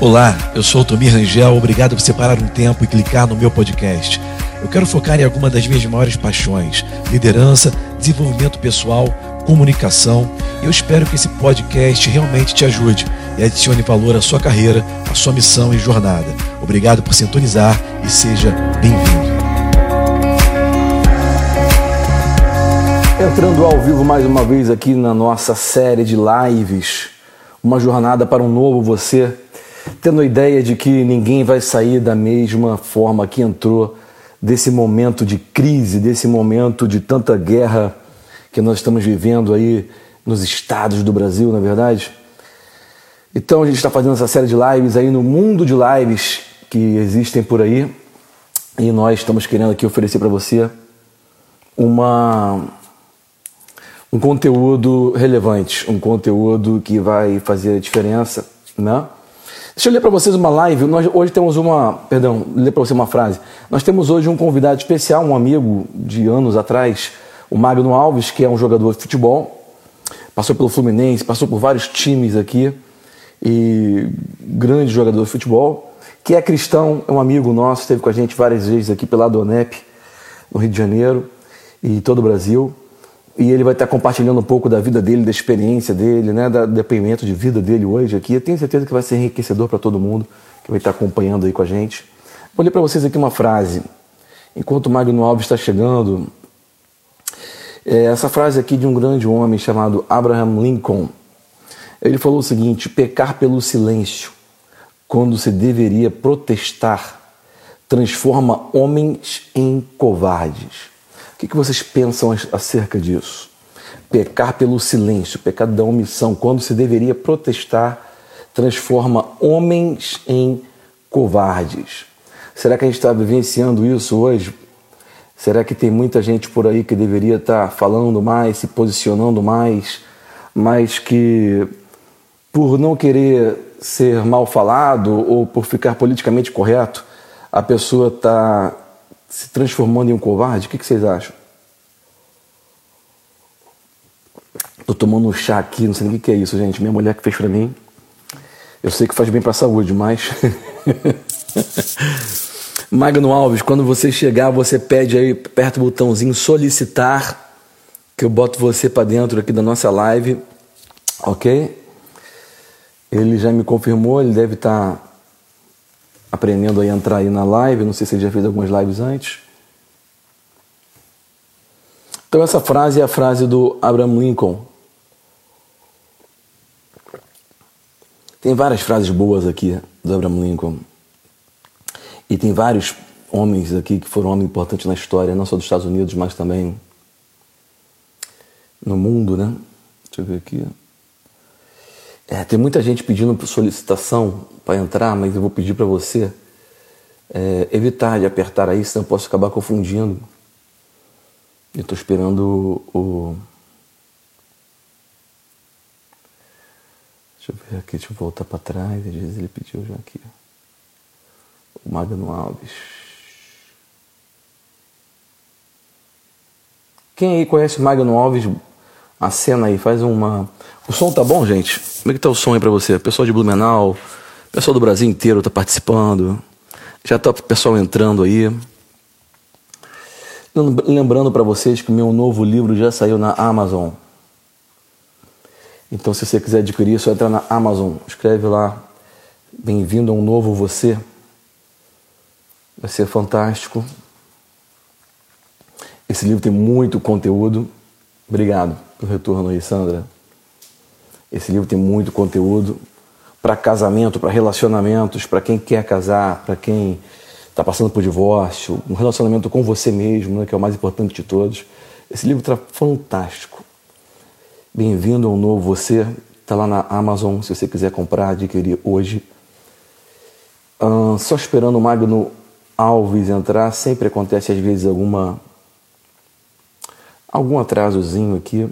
Olá, eu sou o Tomir Rangel, obrigado por separar um tempo e clicar no meu podcast. Eu quero focar em alguma das minhas maiores paixões: liderança, desenvolvimento pessoal, comunicação. Eu espero que esse podcast realmente te ajude e adicione valor à sua carreira, à sua missão e jornada. Obrigado por sintonizar e seja bem-vindo. Entrando ao vivo mais uma vez aqui na nossa série de lives, uma jornada para um novo você tendo a ideia de que ninguém vai sair da mesma forma que entrou desse momento de crise, desse momento de tanta guerra que nós estamos vivendo aí nos estados do Brasil, na é verdade. Então a gente está fazendo essa série de lives aí no mundo de lives que existem por aí e nós estamos querendo aqui oferecer para você uma um conteúdo relevante, um conteúdo que vai fazer a diferença, né? Deixa eu ler para vocês uma live. Nós hoje temos uma, perdão, ler para você uma frase. Nós temos hoje um convidado especial, um amigo de anos atrás, o Magno Alves, que é um jogador de futebol, passou pelo Fluminense, passou por vários times aqui e grande jogador de futebol, que é cristão, é um amigo nosso, esteve com a gente várias vezes aqui pela Donep, no Rio de Janeiro e todo o Brasil e ele vai estar compartilhando um pouco da vida dele, da experiência dele, né, do depoimento de vida dele hoje aqui. Eu tenho certeza que vai ser enriquecedor para todo mundo que vai estar acompanhando aí com a gente. Vou ler para vocês aqui uma frase. Enquanto o Magno Alves está chegando, é essa frase aqui de um grande homem chamado Abraham Lincoln. Ele falou o seguinte: pecar pelo silêncio, quando se deveria protestar, transforma homens em covardes. O que, vocês pensam acerca disso? Pecar pelo silêncio, pecado da omissão, quando se deveria protestar, transforma homens em covardes. Será que a gente está vivenciando isso hoje? Será que tem muita gente por aí que deveria estar falando mais, se posicionando mais, mas que por não querer ser mal falado ou por ficar politicamente correto, a pessoa está se transformando em um covarde? O que, vocês acham? Tô tomando um chá aqui, não sei nem o que é isso, gente. Minha mulher que fez para mim. Eu sei que faz bem para a saúde, mas. Magno Alves, quando você chegar, você pede aí, perto do botãozinho solicitar, que eu boto você para dentro aqui da nossa live, ok? Ele já me confirmou, ele deve estar tá aprendendo a entrar aí na live. Não sei se ele já fez algumas lives antes. Então, essa frase é a frase do Abraham Lincoln. Tem várias frases boas aqui do Abraham Lincoln. E tem vários homens aqui que foram homens importantes na história, não só dos Estados Unidos, mas também no mundo, né? Deixa eu ver aqui. É, tem muita gente pedindo solicitação para entrar, mas eu vou pedir para você é, evitar de apertar aí, senão eu posso acabar confundindo. Eu estou esperando o. Deixa eu ver aqui, deixa eu voltar para trás. Às vezes ele pediu já aqui. O Magno Alves. Quem aí conhece o Magno Alves, a cena aí, faz uma. O som tá bom, gente? Como é que tá o som aí pra você? Pessoal de Blumenau, pessoal do Brasil inteiro tá participando. Já tá o pessoal entrando aí. Lembrando para vocês que o meu novo livro já saiu na Amazon. Então, se você quiser adquirir, é só entrar na Amazon. Escreve lá. Bem-vindo a um novo você. Vai ser fantástico. Esse livro tem muito conteúdo. Obrigado pelo retorno aí, Sandra. Esse livro tem muito conteúdo para casamento, para relacionamentos, para quem quer casar, para quem está passando por divórcio, um relacionamento com você mesmo, né, que é o mais importante de todos. Esse livro está fantástico. Bem-vindo ao novo você. Está lá na Amazon, se você quiser comprar, adquirir hoje. só esperando o Magno Alves entrar, sempre acontece às vezes alguma algum atrasozinho aqui.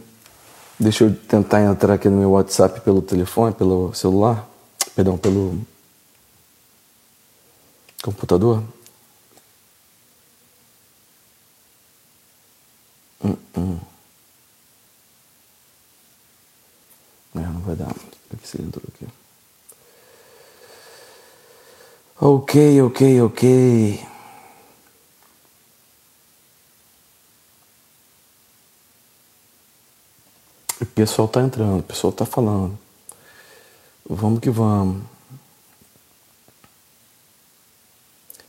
Deixa eu tentar entrar aqui no meu WhatsApp pelo telefone, pelo celular, perdão, pelo computador. Hum, hum. É, não vai dar. Aqui você entrou aqui. Ok, ok, ok. O pessoal tá entrando, o pessoal tá falando. Vamos que vamos.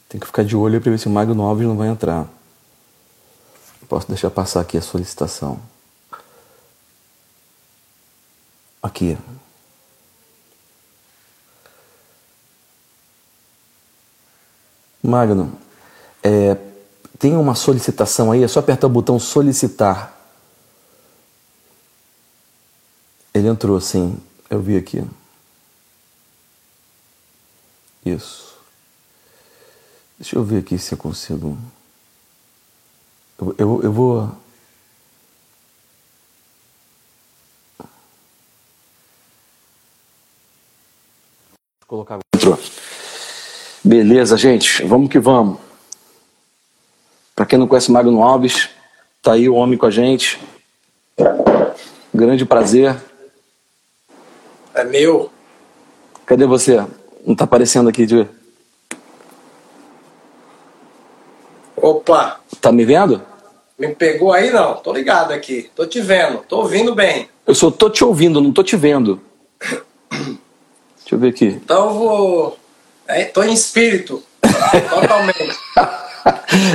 Tem que ficar de olho para ver se o Magno Alves não vai entrar. Posso deixar passar aqui a solicitação. Aqui. Magno, é, tem uma solicitação aí, é só apertar o botão solicitar. Ele entrou, sim. Eu vi aqui. Isso. Deixa eu ver aqui se eu consigo. Eu, eu, eu vou. Colocar. Entrou. Beleza, gente. Vamos que vamos. Para quem não conhece Magno Alves, tá aí o homem com a gente. Grande prazer. É meu. Cadê você? Não tá aparecendo aqui de. Opa, Tá me vendo? me pegou aí não? Tô ligado aqui. Tô te vendo. Tô ouvindo bem. Eu só tô te ouvindo, não tô te vendo. Deixa eu ver aqui. Então eu vou. É, tô em espírito. Totalmente.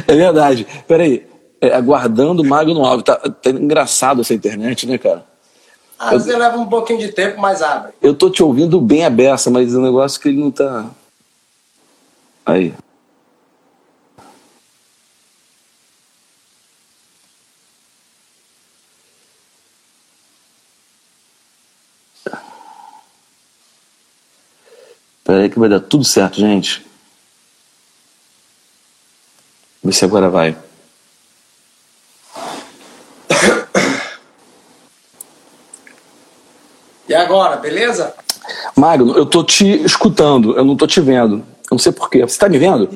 É verdade. Peraí. É, aguardando o Magno Alves. Tá, tá engraçado essa internet, né, cara? Às vezes leva um pouquinho de tempo, mas abre. Eu tô te ouvindo bem a beça, mas o negócio é que ele não tá. Aí. Peraí que vai dar tudo certo, gente. Vê se agora vai. E agora, beleza? Magno, eu tô te escutando, eu não tô te vendo. Eu não sei porquê. Você tá me vendo?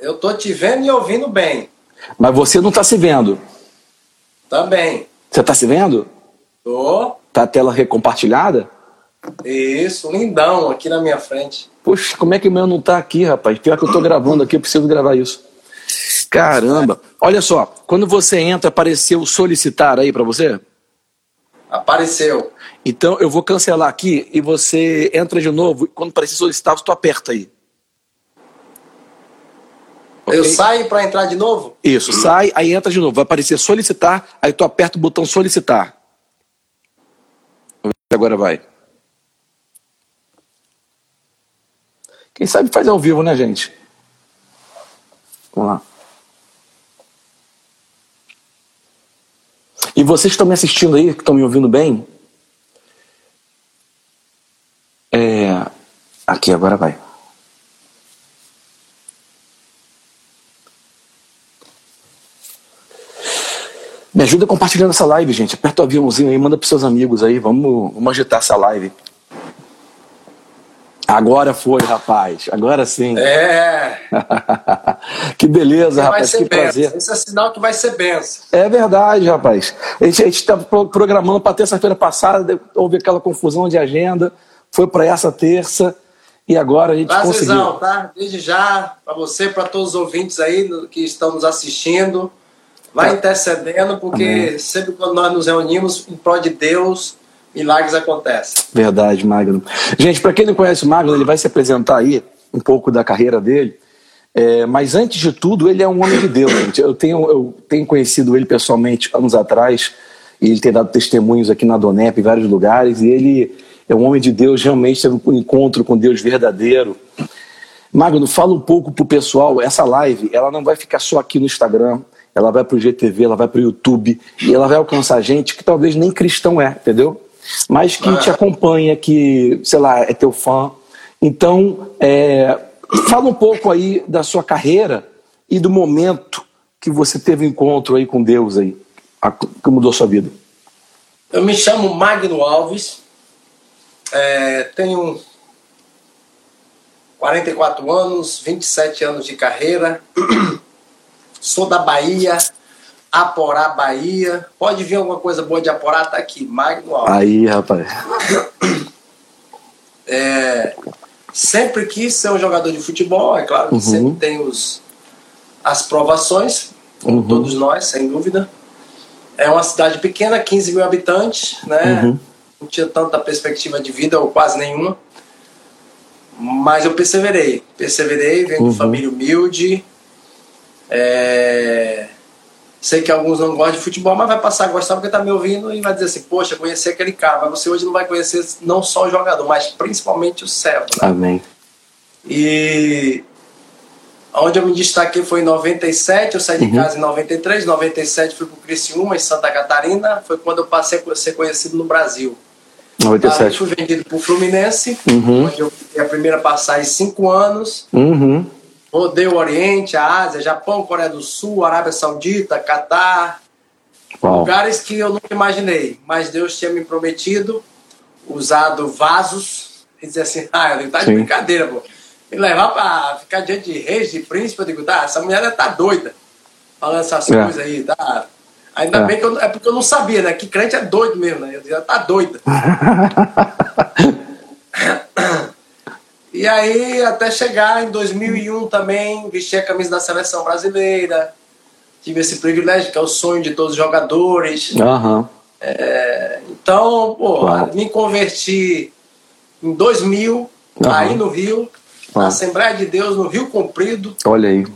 Eu tô te vendo e ouvindo bem. Mas você não tá se vendo. Também. Você tá se vendo? Tô. Tá a tela recompartilhada? Isso, lindão aqui na minha frente. Poxa, como é que o meu não tá aqui, rapaz? Pior que eu tô gravando aqui, eu preciso gravar isso. Caramba. Olha só, quando você entra, apareceu solicitar aí pra você? Apareceu. Então eu vou cancelar aqui e você entra de novo. Quando aparecer solicitar, você aperta aí. Eu Ok? saio pra entrar de novo? Isso, sai, aí entra de novo. Vai aparecer solicitar, aí tu aperta o botão solicitar. Agora vai. Quem sabe faz ao vivo, né, gente? Vamos lá. E vocês que estão me assistindo aí, que estão me ouvindo bem? É... Aqui, agora vai. Me ajuda compartilhando essa live, gente. Aperta o aviãozinho aí, manda pros seus amigos aí. Vamos, vamos agitar essa live. Agora foi, rapaz. Agora sim. É. que beleza, vai rapaz. ser Que benção. prazer. Esse é sinal que vai ser benção. É verdade, rapaz. A gente estava programando para terça-feira passada, houve aquela confusão de agenda, foi para essa terça e agora a gente Prazerzão, conseguiu. tá? Desde já, para você, para todos os ouvintes aí que estão nos assistindo. Vai Tá. intercedendo, porque Amém. sempre quando nós nos reunimos em prol de Deus, milagres acontecem. Verdade, Magno. Gente, para quem não conhece o Magno, ele vai se apresentar aí um pouco da carreira dele. É, mas antes de tudo, ele é um homem de Deus, gente. Eu tenho, eu tenho conhecido ele pessoalmente anos atrás, e ele tem dado testemunhos aqui na Donep, em vários lugares, e ele é um homem de Deus, realmente teve um encontro com Deus verdadeiro. Magno, fala um pouco pro pessoal, essa live, ela não vai ficar só aqui no Instagram, ela vai pro GTV, ela vai pro YouTube, e ela vai alcançar gente que talvez nem cristão é, entendeu? Mas que te acompanha, que, sei lá, é teu fã. Então, é, fala um pouco aí da sua carreira e do momento que você teve um encontro aí com Deus aí, que mudou sua vida. Eu me chamo Magno Alves, é, tenho 44 anos, 27 anos de carreira, sou da Bahia, Aporá, Bahia. Pode vir alguma coisa boa de Aporá, tá aqui, Magno Alves. Aí, rapaz. É, Sempre quis ser um jogador de futebol, é claro que Uhum. sempre tem os, as provações, como Uhum. todos nós, sem dúvida. É uma cidade pequena, 15 mil habitantes, né? Uhum. Não tinha tanta perspectiva de vida, ou quase nenhuma. Mas eu perseverei. Perseverei, venho Uhum. de família humilde. É, Sei que alguns não gostam de futebol, mas vai passar a gostar porque tá me ouvindo e vai dizer assim, poxa, conheci aquele cara. Mas você hoje não vai conhecer não só o jogador, mas principalmente o céu. Né? Amém. E onde eu me destaquei foi em 97, eu saí de casa em 93, 97 fui pro Criciúma, em Santa Catarina, foi quando eu passei a ser conhecido no Brasil. Aí 97. fui vendido pro Fluminense, Uhum. onde eu fiquei a primeira passagem cinco anos, Uhum. Rodei o Oriente, a Ásia, Japão, Coreia do Sul, Arábia Saudita, Catar, lugares que eu nunca imaginei, mas Deus tinha me prometido, usado vasos, e dizer assim, ah, ele tá de Sim. brincadeira, pô. Me levar pra ficar diante de reis, de príncipe, eu digo, tá, essa mulher tá doida, falando essas É. coisas aí, tá? Ainda É. bem que eu, é porque eu não sabia, né? Que crente é doido mesmo, né? Eu dizia, tá doida. E aí, até chegar em 2001 também, vesti a camisa da seleção brasileira. Tive esse privilégio, que é o sonho de todos os jogadores. Aham. Então, pô, Uau. me converti em 2000, Aham. aí no Rio, na Assembleia de Deus, no Rio Comprido. Olha aí.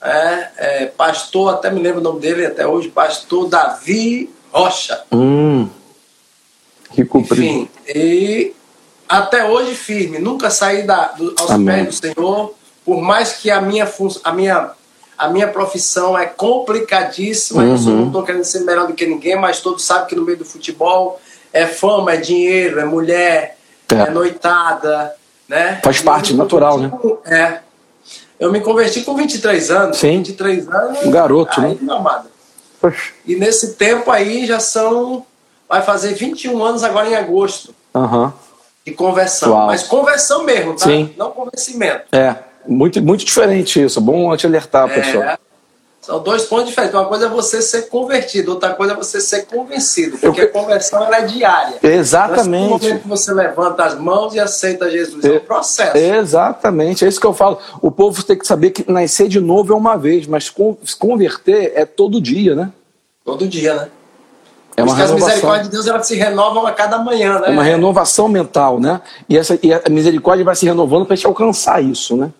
É, é, pastor, até me lembro o nome dele até hoje, pastor Davi Rocha. Hum. Que comprido. Enfim, e até hoje firme, nunca saí da, do, aos Amém. pés do Senhor, por mais que a minha, a minha, a minha profissão é complicadíssima, eu sou- Uhum. não estou querendo ser melhor do que ninguém, mas todos sabem que no meio do futebol é fama, é dinheiro, é mulher, É. é, noitada, né? Faz parte, eu natural, com- É. Eu me converti com 23 anos. Sim. 23 anos. Um garoto, aí, né? meu amado. Poxa. E nesse tempo aí já são. Vai fazer 21 anos agora em agosto Aham. De conversão. Uau. Mas conversão mesmo, tá? Sim. Não convencimento. É. Muito, muito diferente isso. Bom te alertar, pessoal. É, são dois pontos diferentes. Uma coisa é você ser convertido, outra coisa é você ser convencido. Eu Porque que- a conversão é diária. No Exatamente. momento que você levanta as mãos e aceita Jesus, é um processo. Exatamente, é isso que eu falo. O povo tem que saber que nascer de novo é uma vez, mas se converter é todo dia, né? Todo dia, né? É uma Porque as renovação. misericórdias de Deus elas se renovam a cada manhã, né? É uma renovação mental, né? E, essa, e a misericórdia vai se renovando para a gente alcançar isso, né?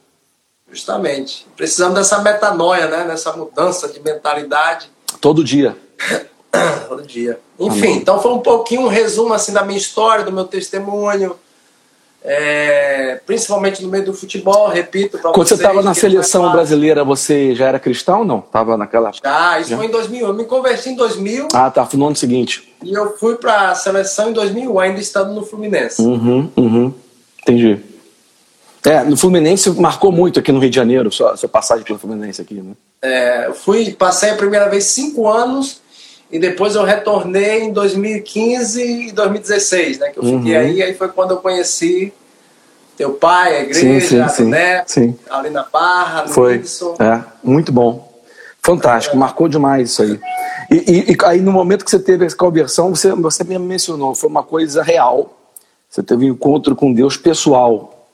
Justamente. Precisamos dessa metanoia, né? Nessa mudança de mentalidade Todo dia. todo dia. Enfim, então foi um pouquinho um resumo assim da minha história, do meu testemunho, é, principalmente no meio do futebol, repito Quando você vocês. estava na é seleção brasileira, você já era cristão ou não? Estava naquela. Já, isso foi em 2000. Eu me converti em 2000 Ah, tá. Foi no ano seguinte. e eu fui para a seleção em 2001, ainda estando no Fluminense. Uhum, uhum. Entendi. É, no Fluminense marcou muito aqui no Rio de Janeiro, sua, sua passagem pelo Fluminense aqui, né? É, eu fui, passei a primeira vez cinco anos e depois eu retornei em 2015 e 2016, né? Que eu fiquei Uhum. aí, aí foi quando eu conheci teu pai, a igreja, a Neto, sim. ali na Barra, no Foi. Wilson. É, muito bom. Fantástico, marcou demais isso aí. E, e- e aí, no momento que você teve essa conversão, você, você mesmo mencionou, foi uma coisa real. Você teve um encontro com Deus pessoal.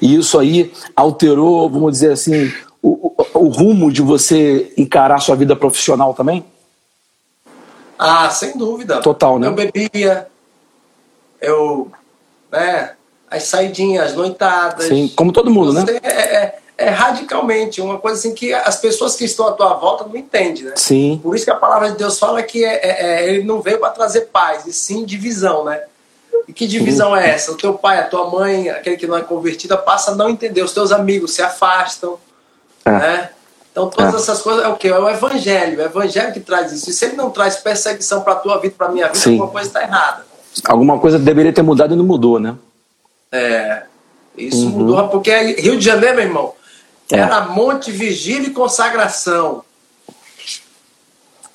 E isso aí alterou, vamos dizer assim, o, o- o rumo de você encarar sua vida profissional também? Ah, sem dúvida. Total, né? Eu bebia, eu, né, as saidinhas, as noitadas. Sim, como todo mundo, né? É, é- é radicalmente uma coisa assim que as pessoas que estão à tua volta não entendem, né? Sim, Por isso que a palavra de Deus fala que é, é- é- ele não veio para trazer paz, e sim divisão, né? E que divisão é essa? O teu pai, a tua mãe, aquele que não é convertido, passa a não entender. Os teus amigos se afastam, É. né? Então todas É. essas coisas é o quê? É o evangelho. O evangelho que traz isso. E se ele não traz perseguição para a tua vida, para a minha vida, Sim. alguma coisa está errada. alguma coisa deveria ter mudado e não mudou, né? É, isso mudou, porque aí, Rio de Janeiro, meu irmão, Uhum. É. era monte, vigília e consagração.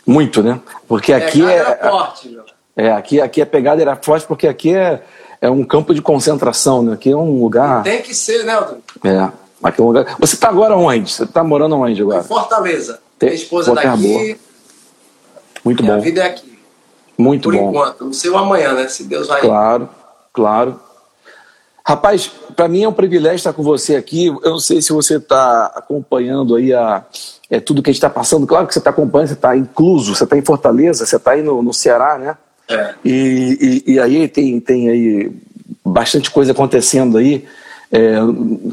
Muito, né? Porque aqui é, era forte, meu. É, aqui, aqui a pegada era forte porque aqui é, é um campo de concentração, né? Aqui é um lugar. Tem que ser, né, Aldo? É, aqui é um lugar. Você está agora onde? Você está morando onde Em agora? Fortaleza. Tem- Minha esposa é Boa Terra daqui, Muito minha bom. vida é aqui. Muito Por bom. enquanto. Não sei o amanhã, né? Se Deus vai. Claro, claro. Rapaz, para mim é um privilégio estar com você aqui. Eu não sei se você está acompanhando aí a, é, tudo que a gente está passando. Claro que você está acompanhando, você está incluso, você está em Fortaleza, você está aí no, no Ceará, né? É. E, e, e, aí tem, tem aí bastante coisa acontecendo aí, é,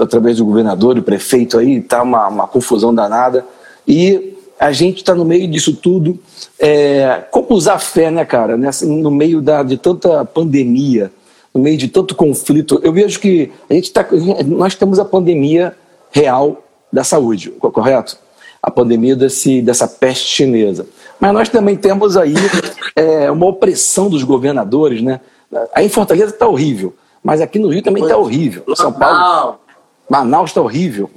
através do governador e prefeito aí, tá uma, uma confusão danada. E a gente está no meio disso tudo. É, como usar fé, né, cara, Nessa, no meio da, de tanta pandemia, no meio de tanto conflito? Eu vejo que a gente tá, nós temos a pandemia real da saúde, correto? A pandemia desse, dessa peste chinesa. Mas nós também temos aí é, uma opressão dos governadores, né? Aí em Fortaleza está horrível, mas aqui no Rio também está horrível. São Paulo, Manaus está horrível,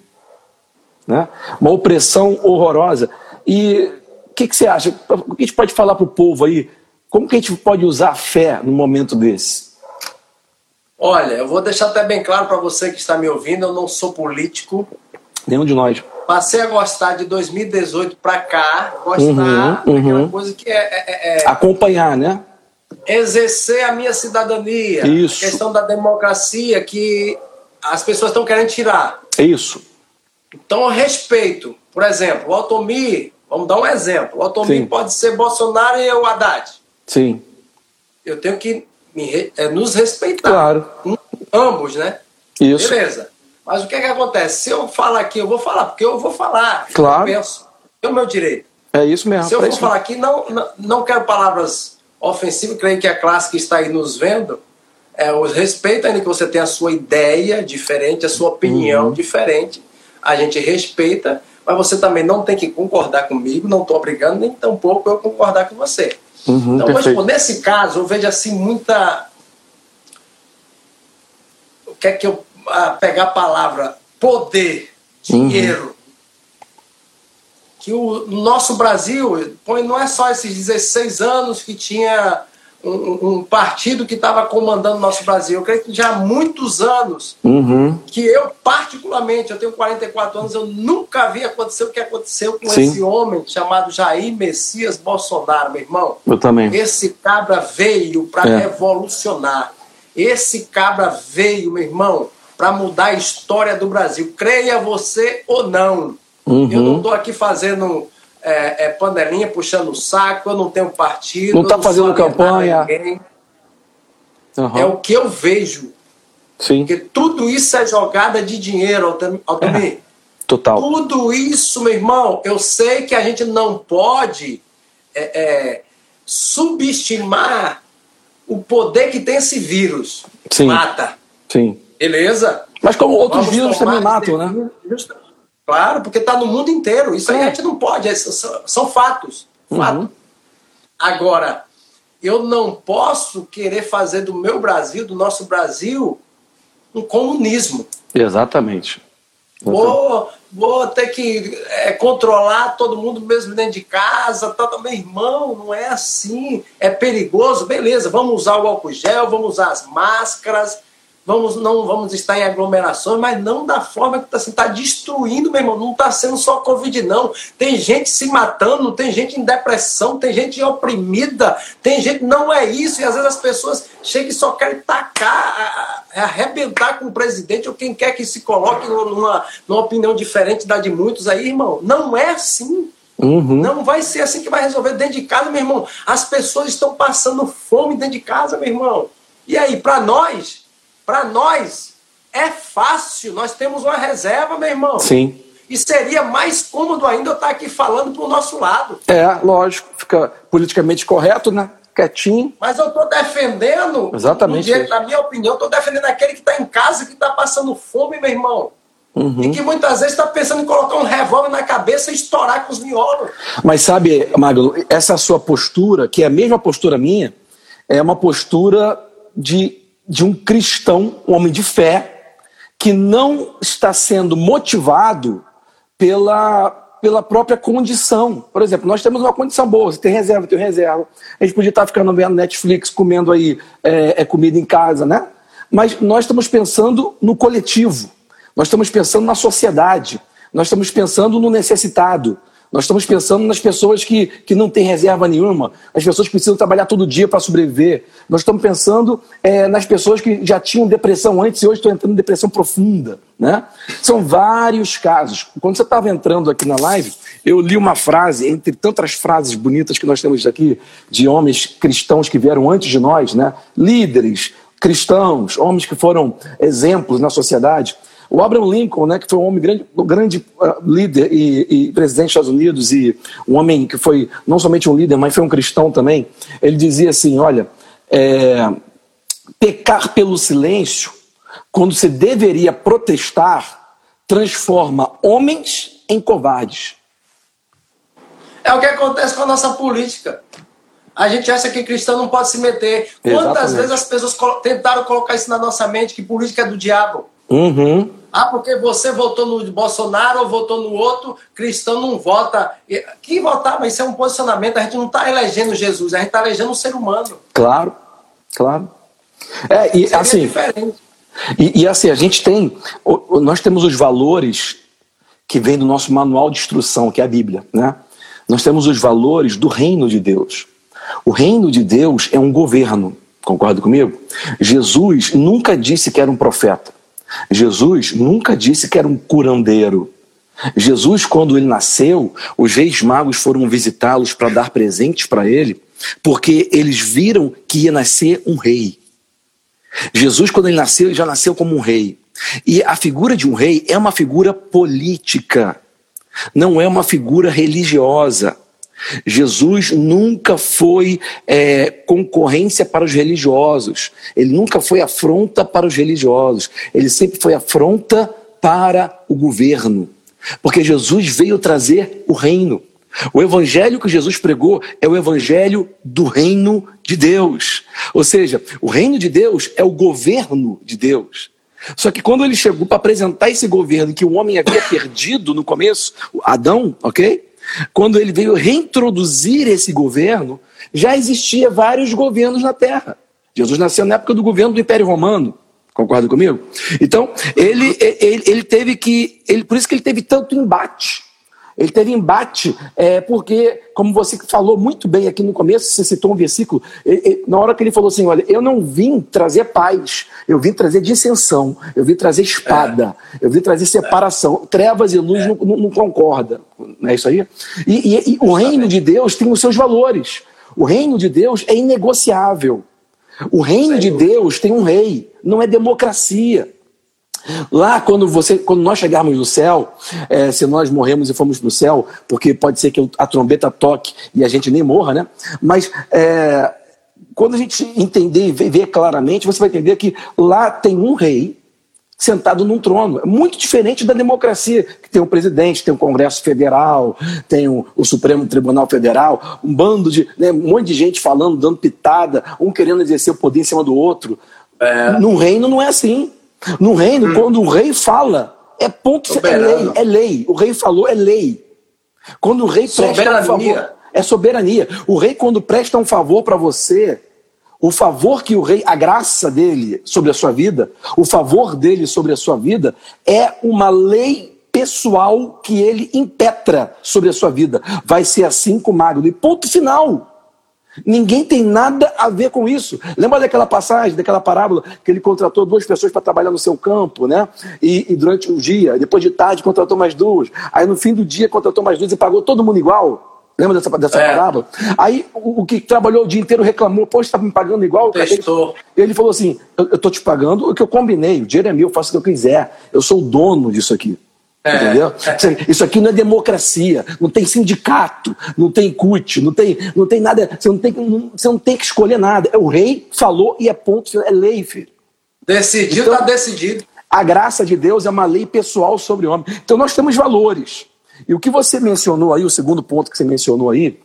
né? Uma opressão horrorosa. E o que, que, você acha? O que a gente pode falar para o povo aí? Como que a gente pode usar a fé no momento desse? Olha, eu vou deixar até bem claro para você que está me ouvindo, eu não sou político. Nenhum de nós. Passei a gostar de 2018 para cá, gostar uhum, uhum. daquela coisa que é, é, é, é, Acompanhar, né? Exercer a minha cidadania. Isso. A questão da democracia que as pessoas estão querendo tirar. Isso. Então, respeito. Por exemplo, o Altomir, vamos dar um exemplo. O Altomir Sim. pode ser Bolsonaro e o Haddad. Sim. Eu tenho que me, é, nos respeitar. Claro. Ambos, né? Isso. Beleza. Mas o que é que acontece? Se eu falar aqui, eu vou falar, porque eu vou falar. Claro. Eu penso. É o meu direito. É isso mesmo. Se eu for falar aqui, não, não, não quero palavras ofensivas, creio que a classe que está aí nos vendo, é, o respeito ainda que você tem a sua ideia diferente, a sua opinião uhum. diferente, a gente respeita, mas você também não tem que concordar comigo, não estou obrigando, nem tampouco eu concordar com você. Uhum, então, mas, nesse caso, eu vejo assim muita. O que é que eu a pegar a palavra poder, dinheiro. Uhum. Que o nosso Brasil, não é só esses 16 anos que tinha um, um partido que estava comandando o nosso Brasil. Eu creio que já há muitos anos uhum. que eu, particularmente, eu tenho 44 anos, eu nunca vi acontecer o que aconteceu com Sim. esse homem chamado Jair Messias Bolsonaro, meu irmão. Eu também. Esse cabra veio para é. revolucionar. Esse cabra veio, meu irmão, para mudar a história do Brasil. Creia você ou não. Uhum. Eu não estou aqui fazendo é, é, panelinha, puxando o saco, eu não tenho partido. Não está fazendo campanha. Uhum. É o que eu vejo. Sim. Porque tudo isso é jogada de dinheiro, Altamir. É. Total. Tudo isso, meu irmão, eu sei que a gente não pode é, é, subestimar o poder que tem esse vírus. Sim. Mata. Sim. Beleza? Mas como outros Vamos vírus também matam, né? Claro, porque está no mundo inteiro. Isso aí a gente não pode, é, são, são fatos. Fato. Uhum. Agora, eu não posso querer fazer do meu Brasil, do nosso Brasil, um comunismo. Exatamente. Vou, vou ter que é, controlar todo mundo mesmo dentro de casa. Tá, meu irmão, não é assim. É perigoso, beleza. Vamos usar o álcool gel, vamos usar as máscaras, vamos, não vamos estar em aglomerações, mas não da forma que está assim, tá destruindo, meu irmão. Não está sendo só Covid, não. Tem gente se matando, tem gente em depressão, tem gente oprimida, tem gente. Não é isso. E às vezes as pessoas chegam e só querem tacar, arrebentar com o presidente ou quem quer que se coloque numa, numa opinião diferente da de muitos aí, irmão. Não é assim. Uhum. Não vai ser assim que vai resolver dentro de casa, meu irmão. As pessoas estão passando fome dentro de casa, meu irmão. E aí, para nós, para nós é fácil, nós temos uma reserva, meu irmão. Sim. E seria mais cômodo ainda eu estar aqui falando para o nosso lado. É, lógico, fica politicamente correto, né? Quietinho. Mas eu estou defendendo, Exatamente direito, na minha opinião, estou defendendo aquele que está em casa, que está passando fome, meu irmão. Uhum. E que muitas vezes está pensando em colocar um revólver na cabeça e estourar com os miolos. Mas sabe, Magno, essa sua postura, que é a mesma postura minha, é uma postura de de um cristão, um homem de fé, que não está sendo motivado pela, pela própria condição. Por exemplo, nós temos uma condição boa, você tem reserva, tem reserva. A gente podia estar ficando vendo Netflix, comendo aí é, é comida em casa, né? Mas nós estamos pensando no coletivo, nós estamos pensando na sociedade, nós estamos pensando no necessitado, Nós estamos pensando nas pessoas que, que não têm reserva nenhuma, as pessoas que precisam trabalhar todo dia para sobreviver. Nós estamos pensando é, nas pessoas que já tinham depressão antes e hoje estão entrando em depressão profunda. Né? São vários casos. Quando você estava entrando aqui na live, eu li uma frase, entre tantas frases bonitas que nós temos aqui, de homens cristãos que vieram antes de nós, né? líderes cristãos, homens que foram exemplos na sociedade. O Abraham Lincoln, né, que foi um homem grande, grande uh, líder e, e, presidente dos Estados Unidos e um homem que foi não somente um líder, mas foi um cristão também. Ele dizia assim: olha, é, pecar pelo silêncio, quando se deveria protestar, transforma homens em covardes. É o que acontece com a nossa política. A gente acha que cristão não pode se meter. Quantas Exatamente. vezes as pessoas tentaram colocar isso na nossa mente, que política é do diabo? Uhum. Ah, porque você votou no Bolsonaro ou votou no outro, cristão não vota. Que votar, mas isso é um posicionamento. A gente não está elegendo Jesus, a gente está elegendo um ser humano. Claro, claro. É, e Seria assim. Diferente. E, e, assim, a gente tem. Nós temos os valores que vêm do nosso manual de instrução, que é a Bíblia, né? Nós temos os valores do reino de Deus. O reino de Deus é um governo, concorda comigo? Jesus nunca disse que era um profeta. Jesus nunca disse que era um curandeiro. Jesus, quando ele nasceu, os reis magos foram visitá-los para dar presentes para ele, porque eles viram que ia nascer um rei. Jesus, quando ele nasceu, ele já nasceu como um rei. E a figura de um rei é uma figura política, não é uma figura religiosa. Jesus nunca foi é, concorrência para os religiosos, ele nunca foi afronta para os religiosos, ele sempre foi afronta para o governo, porque Jesus veio trazer o reino. O evangelho que Jesus pregou é o evangelho do reino de Deus. Ou seja, o reino de Deus é o governo de Deus. Só que quando ele chegou para apresentar esse governo que o homem havia perdido no começo, Adão, ok? Quando ele veio reintroduzir esse governo, já existia vários governos na Terra. Jesus nasceu na época do governo do Império Romano. Concorda comigo? Então, ele, ele, ele teve que. Ele, por isso que ele teve tanto embate. Ele teve embate, é, porque, como você falou muito bem aqui no começo, você citou um versículo, ele, ele, na hora que ele falou assim: Olha, eu não vim trazer paz, eu vim trazer dissensão, eu vim trazer espada, é. eu vim trazer separação. Trevas e luz é. não, não, não concordam. Não é isso aí? E, e, e o reino de Deus tem os seus valores. O reino de Deus é inegociável. O reino de Deus tem um rei, não é democracia. Lá, quando, você, quando nós chegarmos no céu, é, se nós morremos e formos para o céu, porque pode ser que a trombeta toque e a gente nem morra, né? Mas é, quando a gente entender e ver claramente, você vai entender que lá tem um rei sentado num trono. É muito diferente da democracia, que tem um presidente, tem um Congresso Federal, tem o, o Supremo Tribunal Federal, um bando de. Né, um monte de gente falando, dando pitada, um querendo exercer o poder em cima do outro. É. No reino não é assim. No reino, hum. quando o rei fala, é ponto, é lei, é lei. O rei falou, é lei. Quando o rei presta um favor, é soberania. O rei, quando presta um favor para você, o favor que o rei, a graça dele sobre a sua vida, o favor dele sobre a sua vida, é uma lei pessoal que ele impetra sobre a sua vida. Vai ser assim com o Magno. E ponto final. Ninguém tem nada a ver com isso. Lembra daquela passagem, daquela parábola que ele contratou duas pessoas para trabalhar no seu campo, né? E, e, durante o dia, depois de tarde contratou mais duas. Aí no fim do dia contratou mais duas e pagou todo mundo igual. Lembra dessa, dessa é. parábola? Aí o, o, que trabalhou o dia inteiro reclamou, poxa, está me pagando igual? Testou. Ele, ele falou assim: eu estou te pagando o que eu combinei, o dinheiro é meu, eu faço o que eu quiser, eu sou o dono disso aqui. É. Entendeu? Isso aqui não é democracia, não tem sindicato, não tem CUT, não tem, não tem nada, você não, tem, não, você não tem que escolher nada. É o rei falou e é ponto, é lei, filho. Decidido, está então, decidido. A graça de Deus é uma lei pessoal sobre o homem. Então nós temos valores. E o que você mencionou aí, o segundo ponto que você mencionou aí,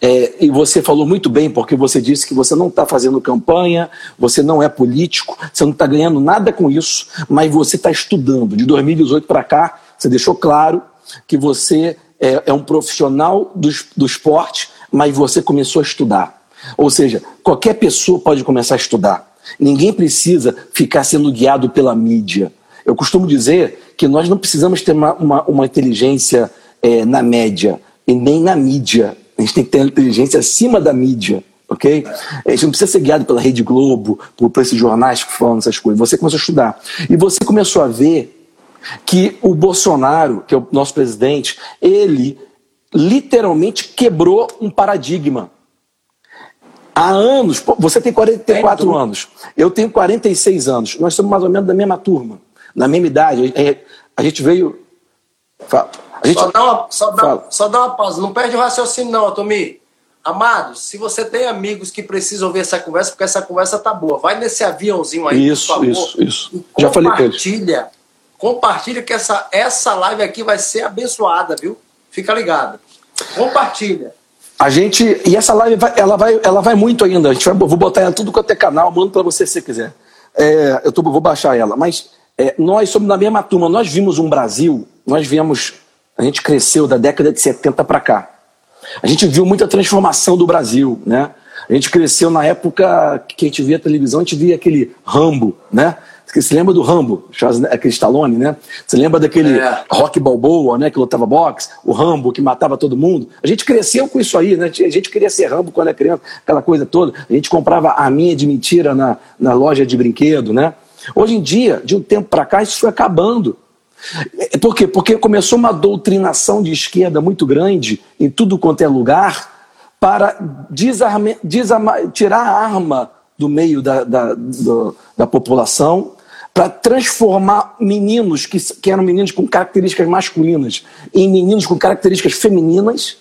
é, e você falou muito bem, porque você disse que você não está fazendo campanha, você não é político, você não está ganhando nada com isso, mas você está estudando. De 2018 para cá, você deixou claro que você é, é um profissional do, do esporte, mas você começou a estudar. Ou seja, qualquer pessoa pode começar a estudar. Ninguém precisa ficar sendo guiado pela mídia. Eu costumo dizer que nós não precisamos ter uma, uma, uma inteligência é, na média e nem na mídia. A gente tem que ter inteligência acima da mídia, ok? A gente não precisa ser guiado pela Rede Globo, por, por esses jornais que falam essas coisas. Você começou a estudar. E você começou a ver que o Bolsonaro, que é o nosso presidente, ele literalmente quebrou um paradigma. Há anos, você tem 44 anos, eu tenho 46 anos, nós somos mais ou menos da mesma turma, na mesma idade. A gente veio. Gente... Só, dá uma, só, dá, só dá uma pausa, não perde o raciocínio, não, Tomi. Amados, se você tem amigos que precisam ouvir essa conversa, porque essa conversa tá boa, vai nesse aviãozinho aí, isso, por favor. Isso, isso. Já falei com Compartilha, compartilha que essa, essa live aqui vai ser abençoada, viu? Fica ligado. Compartilha. A gente. E essa live vai, ela, vai, ela vai muito ainda. A gente vai, vou botar ela tudo quanto é canal, mando para você se você quiser. É, eu tô, vou baixar ela. Mas é, nós somos na mesma turma. Nós vimos um Brasil, nós viemos. A gente cresceu da década de 70 para cá. A gente viu muita transformação do Brasil, né? A gente cresceu na época que a gente via televisão, a gente via aquele Rambo, né? Você se lembra do Rambo, aquele Stallone, né? Você lembra daquele é. Rock Balboa, né? Que lutava boxe, o Rambo que matava todo mundo. A gente cresceu com isso aí, né? A gente queria ser Rambo quando era criança, aquela coisa toda. A gente comprava a minha de mentira na, na loja de brinquedo, né? Hoje em dia, de um tempo para cá, isso foi acabando. É, por quê? Porque começou uma doutrinação de esquerda muito grande em tudo quanto é lugar para desarme, tirar a arma do meio da, da, do, da população para transformar meninos que, que eram meninos com características masculinas em meninos com características femininas.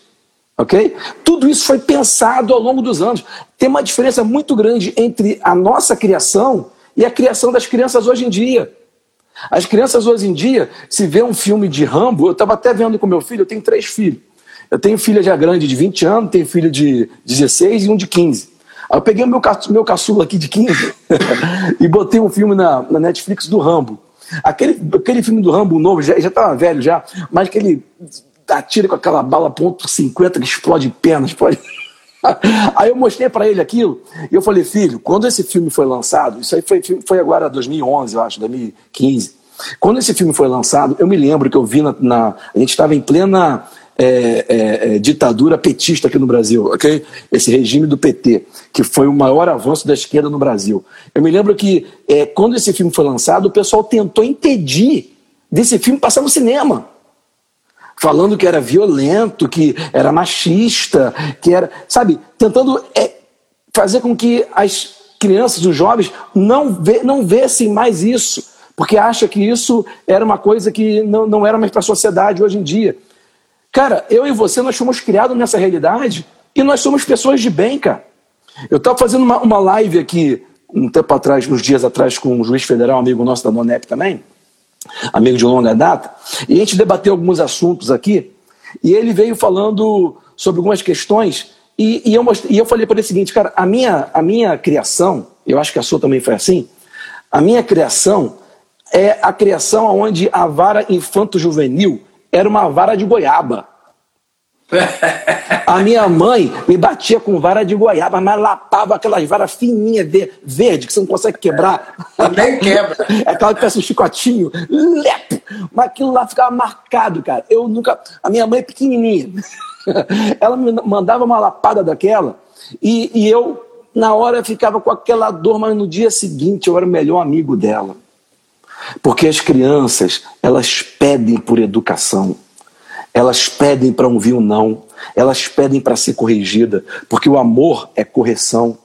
Ok? Tudo isso foi pensado ao longo dos anos. Tem uma diferença muito grande entre a nossa criação e a criação das crianças hoje em dia. As crianças hoje em dia, se vê um filme de Rambo, eu estava até vendo com meu filho, eu tenho três filhos. Eu tenho filha já grande de 20 anos, tenho filho de 16 e um de 15. Aí eu peguei o meu, meu caçula aqui de 15 e botei um filme na, na Netflix do Rambo. Aquele, aquele filme do Rambo novo, já, já tava velho já, mas que ele atira com aquela bala ponto .50 que explode pernas, explode... Aí eu mostrei para ele aquilo e eu falei, filho, quando esse filme foi lançado, isso aí foi, foi agora 2011, eu acho, 2015. Quando esse filme foi lançado, eu me lembro que eu vi na. na a gente estava em plena é, é, é, ditadura petista aqui no Brasil, ok? Esse regime do PT, que foi o maior avanço da esquerda no Brasil. Eu me lembro que é, quando esse filme foi lançado, o pessoal tentou impedir desse filme passar no cinema. Falando que era violento, que era machista, que era. Sabe? Tentando é, fazer com que as crianças, os jovens, não, vê, não vessem mais isso. Porque acha que isso era uma coisa que não, não era mais para a sociedade hoje em dia. Cara, eu e você, nós fomos criados nessa realidade e nós somos pessoas de bem, cara. Eu estava fazendo uma, uma live aqui, um tempo atrás, uns dias atrás, com um juiz federal, amigo nosso da Monep também, amigo de longa data, e a gente debateu alguns assuntos aqui, e ele veio falando sobre algumas questões, e, e eu, mostrei, e eu falei para ele o seguinte, cara, a minha, a minha criação, eu acho que a sua também foi assim, a minha criação é a criação onde a vara infanto-juvenil era uma vara de goiaba. A minha mãe me batia com vara de goiaba, mas lapava aquelas varas fininhas de, verde que você não consegue quebrar. Nem quebra. É aquela que parece um chicotinho. Lepo. Mas aquilo lá ficava marcado, cara. Eu nunca. A minha mãe é pequenininha. Ela me mandava uma lapada daquela e, e eu, na hora, ficava com aquela dor, mas no dia seguinte eu era o melhor amigo dela. Porque as crianças, elas pedem por educação. Elas pedem para ouvir o um não. Elas pedem para ser corrigida. Porque o amor é correção.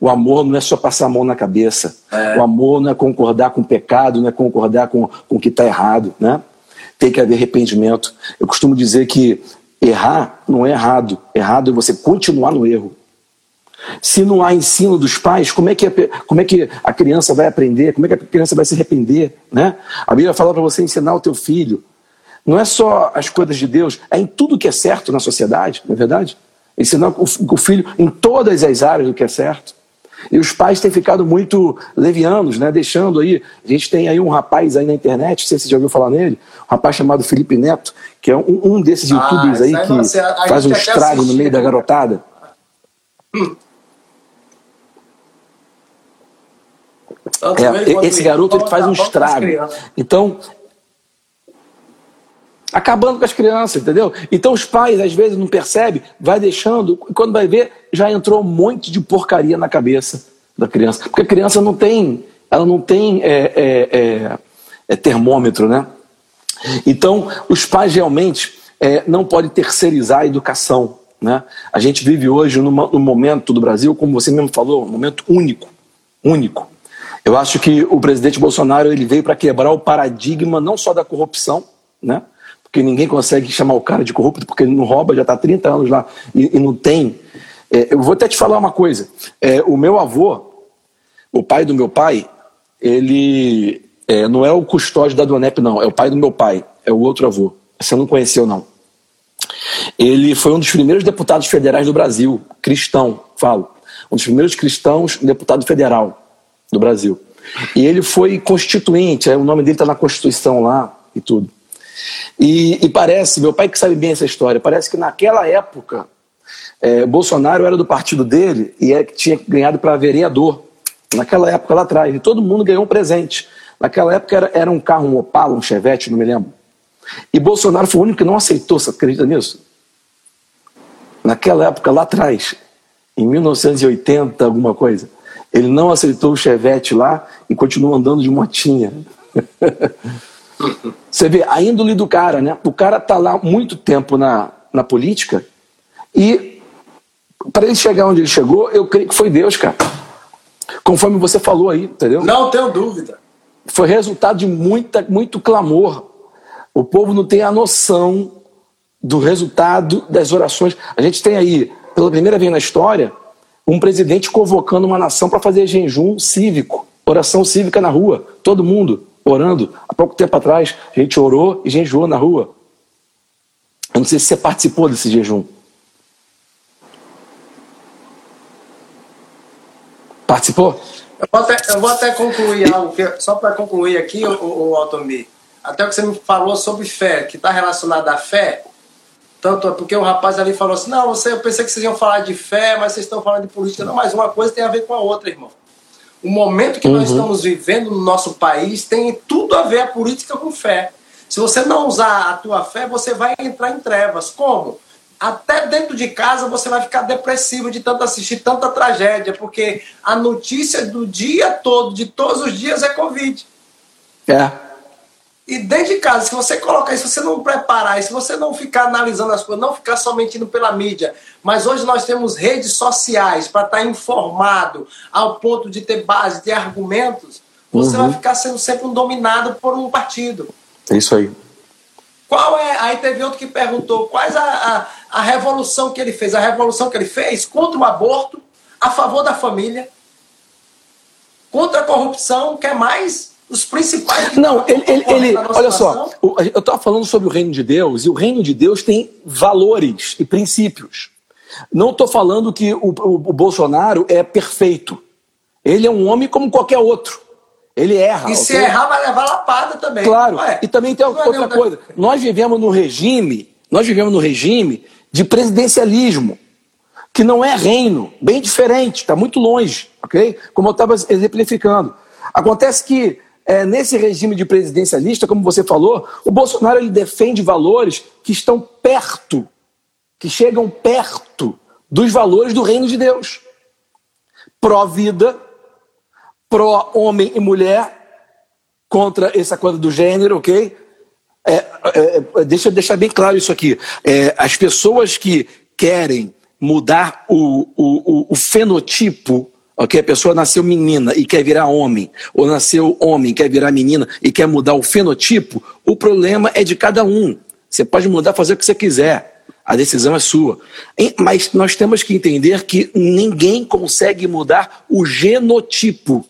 O amor não é só passar a mão na cabeça. É. O amor não é concordar com o pecado, não é concordar com, com o que está errado. Né? Tem que haver arrependimento. Eu costumo dizer que errar não é errado. Errado é você continuar no erro. Se não há ensino dos pais, como é que a, como é que a criança vai aprender? Como é que a criança vai se arrepender? Né? A Bíblia fala para você ensinar o teu filho. Não é só as coisas de Deus, é em tudo que é certo na sociedade, não é verdade? Ensinar o filho em todas as áreas do que é certo. E os pais têm ficado muito levianos, né? Deixando aí. A gente tem aí um rapaz aí na internet, não sei se você já ouviu falar nele, um rapaz chamado Felipe Neto, que é um, um desses ah, youtubers aí que faz um estrago no meio da garotada. Hum. É, esse garoto ele faz um estrago. Então, Acabando com as crianças, entendeu? Então os pais, às vezes, não percebem, vai deixando, e quando vai ver, já entrou um monte de porcaria na cabeça da criança. Porque a criança não tem, ela não tem é, é, é, é termômetro, né? Então, os pais realmente é, não podem terceirizar a educação. Né? A gente vive hoje num, num momento do Brasil, como você mesmo falou, um momento único. Único. Eu acho que o presidente Bolsonaro ele veio para quebrar o paradigma não só da corrupção, né? Porque ninguém consegue chamar o cara de corrupto porque ele não rouba, já está 30 anos lá e, e não tem. É, eu vou até te falar uma coisa. É, o meu avô, o pai do meu pai, ele é, não é o custódio da Donep, não, é o pai do meu pai, é o outro avô. Você não conheceu, não. Ele foi um dos primeiros deputados federais do Brasil, cristão, falo. Um dos primeiros cristãos deputado federal do Brasil. E ele foi constituinte, é, o nome dele está na Constituição lá e tudo. E, e, parece, meu pai que sabe bem essa história, parece que naquela época é, Bolsonaro era do partido dele e é, tinha ganhado para vereador. Naquela época lá atrás. E todo mundo ganhou um presente. Naquela época era, era um carro, um Opala, um Chevette, não me lembro. E Bolsonaro foi o único que não aceitou, você acredita nisso? Naquela época lá atrás, em 1980, alguma coisa, ele não aceitou o Chevette lá e continuou andando de motinha. Você vê a índole do cara, né? O cara tá lá muito tempo na, na política e para ele chegar onde ele chegou, eu creio que foi Deus, cara. Conforme você falou aí, entendeu? Não tenho dúvida. Foi resultado de muita, muito clamor. O povo não tem a noção do resultado das orações. A gente tem aí, pela primeira vez na história, um presidente convocando uma nação para fazer jejum cívico, oração cívica na rua, todo mundo orando. Há pouco tempo atrás, a gente orou e jejuou na rua. Eu não sei se você participou desse jejum. Participou? Eu vou até, eu vou até concluir algo, só para concluir aqui, o, o, o Altomir. Até o que você me falou sobre fé, que está relacionado à fé, tanto é porque o rapaz ali falou assim: não, você, eu pensei que vocês iam falar de fé, mas vocês estão falando de política. Não, mas uma coisa tem a ver com a outra, irmão. O momento que uhum. nós estamos vivendo no nosso país tem tudo a ver a política com fé. Se você não usar a tua fé, você vai entrar em trevas. Como? Até dentro de casa você vai ficar depressivo de tanto assistir tanta tragédia, porque a notícia do dia todo, de todos os dias, é Covid. É. E dentro de casa, se você colocar isso, se você não preparar, se você não ficar analisando as coisas, não ficar somente indo pela mídia, mas hoje nós temos redes sociais para estar informado ao ponto de ter base, de argumentos, você uhum. vai ficar sendo sempre um dominado por um partido. É isso aí. Qual é? Aí teve outro que perguntou quais a, a, a revolução que ele fez. A revolução que ele fez contra o aborto, a favor da família, contra a corrupção, quer mais? Os principais. Não, ele, ele, ele olha só, eu estava falando sobre o reino de Deus e o reino de Deus tem valores e princípios. Não estou falando que o, o, o, Bolsonaro é perfeito. Ele é um homem como qualquer outro. Ele erra. E okay? se errar, vai levar lapada também. Claro. E também tem é outra é coisa. Nós vivemos no regime, nós vivemos no regime de presidencialismo, que não é reino, bem diferente, está muito longe, ok? Como eu estava exemplificando. Acontece que é, nesse regime de presidencialista, como você falou, o Bolsonaro ele defende valores que estão perto, que chegam perto dos valores do reino de Deus. Pró-vida, pró-homem e mulher, contra essa coisa do gênero, ok? É, é, é deixa eu deixar bem claro isso aqui. É, as pessoas que querem mudar o, o, o fenotipo Ok? A pessoa nasceu menina e quer virar homem, ou nasceu homem quer virar menina e quer mudar o fenotipo, o problema é de cada um. Você pode mudar, fazer o que você quiser. A decisão é sua. Mas nós temos que entender que ninguém consegue mudar o genotipo.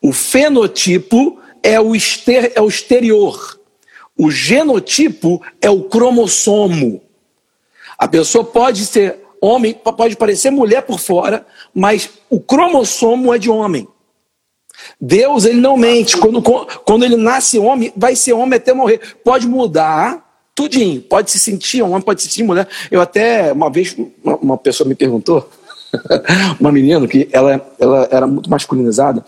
O fenotipo é o, exter, é o exterior. O genotipo é o cromossomo. A pessoa pode ser homem, pode parecer mulher por fora, mas o cromossomo é de homem. Deus, ele não mente. Quando, quando ele nasce homem, vai ser homem até morrer. Pode mudar tudinho. Pode se sentir homem, pode se sentir mulher. Eu até, uma vez, uma, pessoa me perguntou, uma menina que ela, ela era muito masculinizada,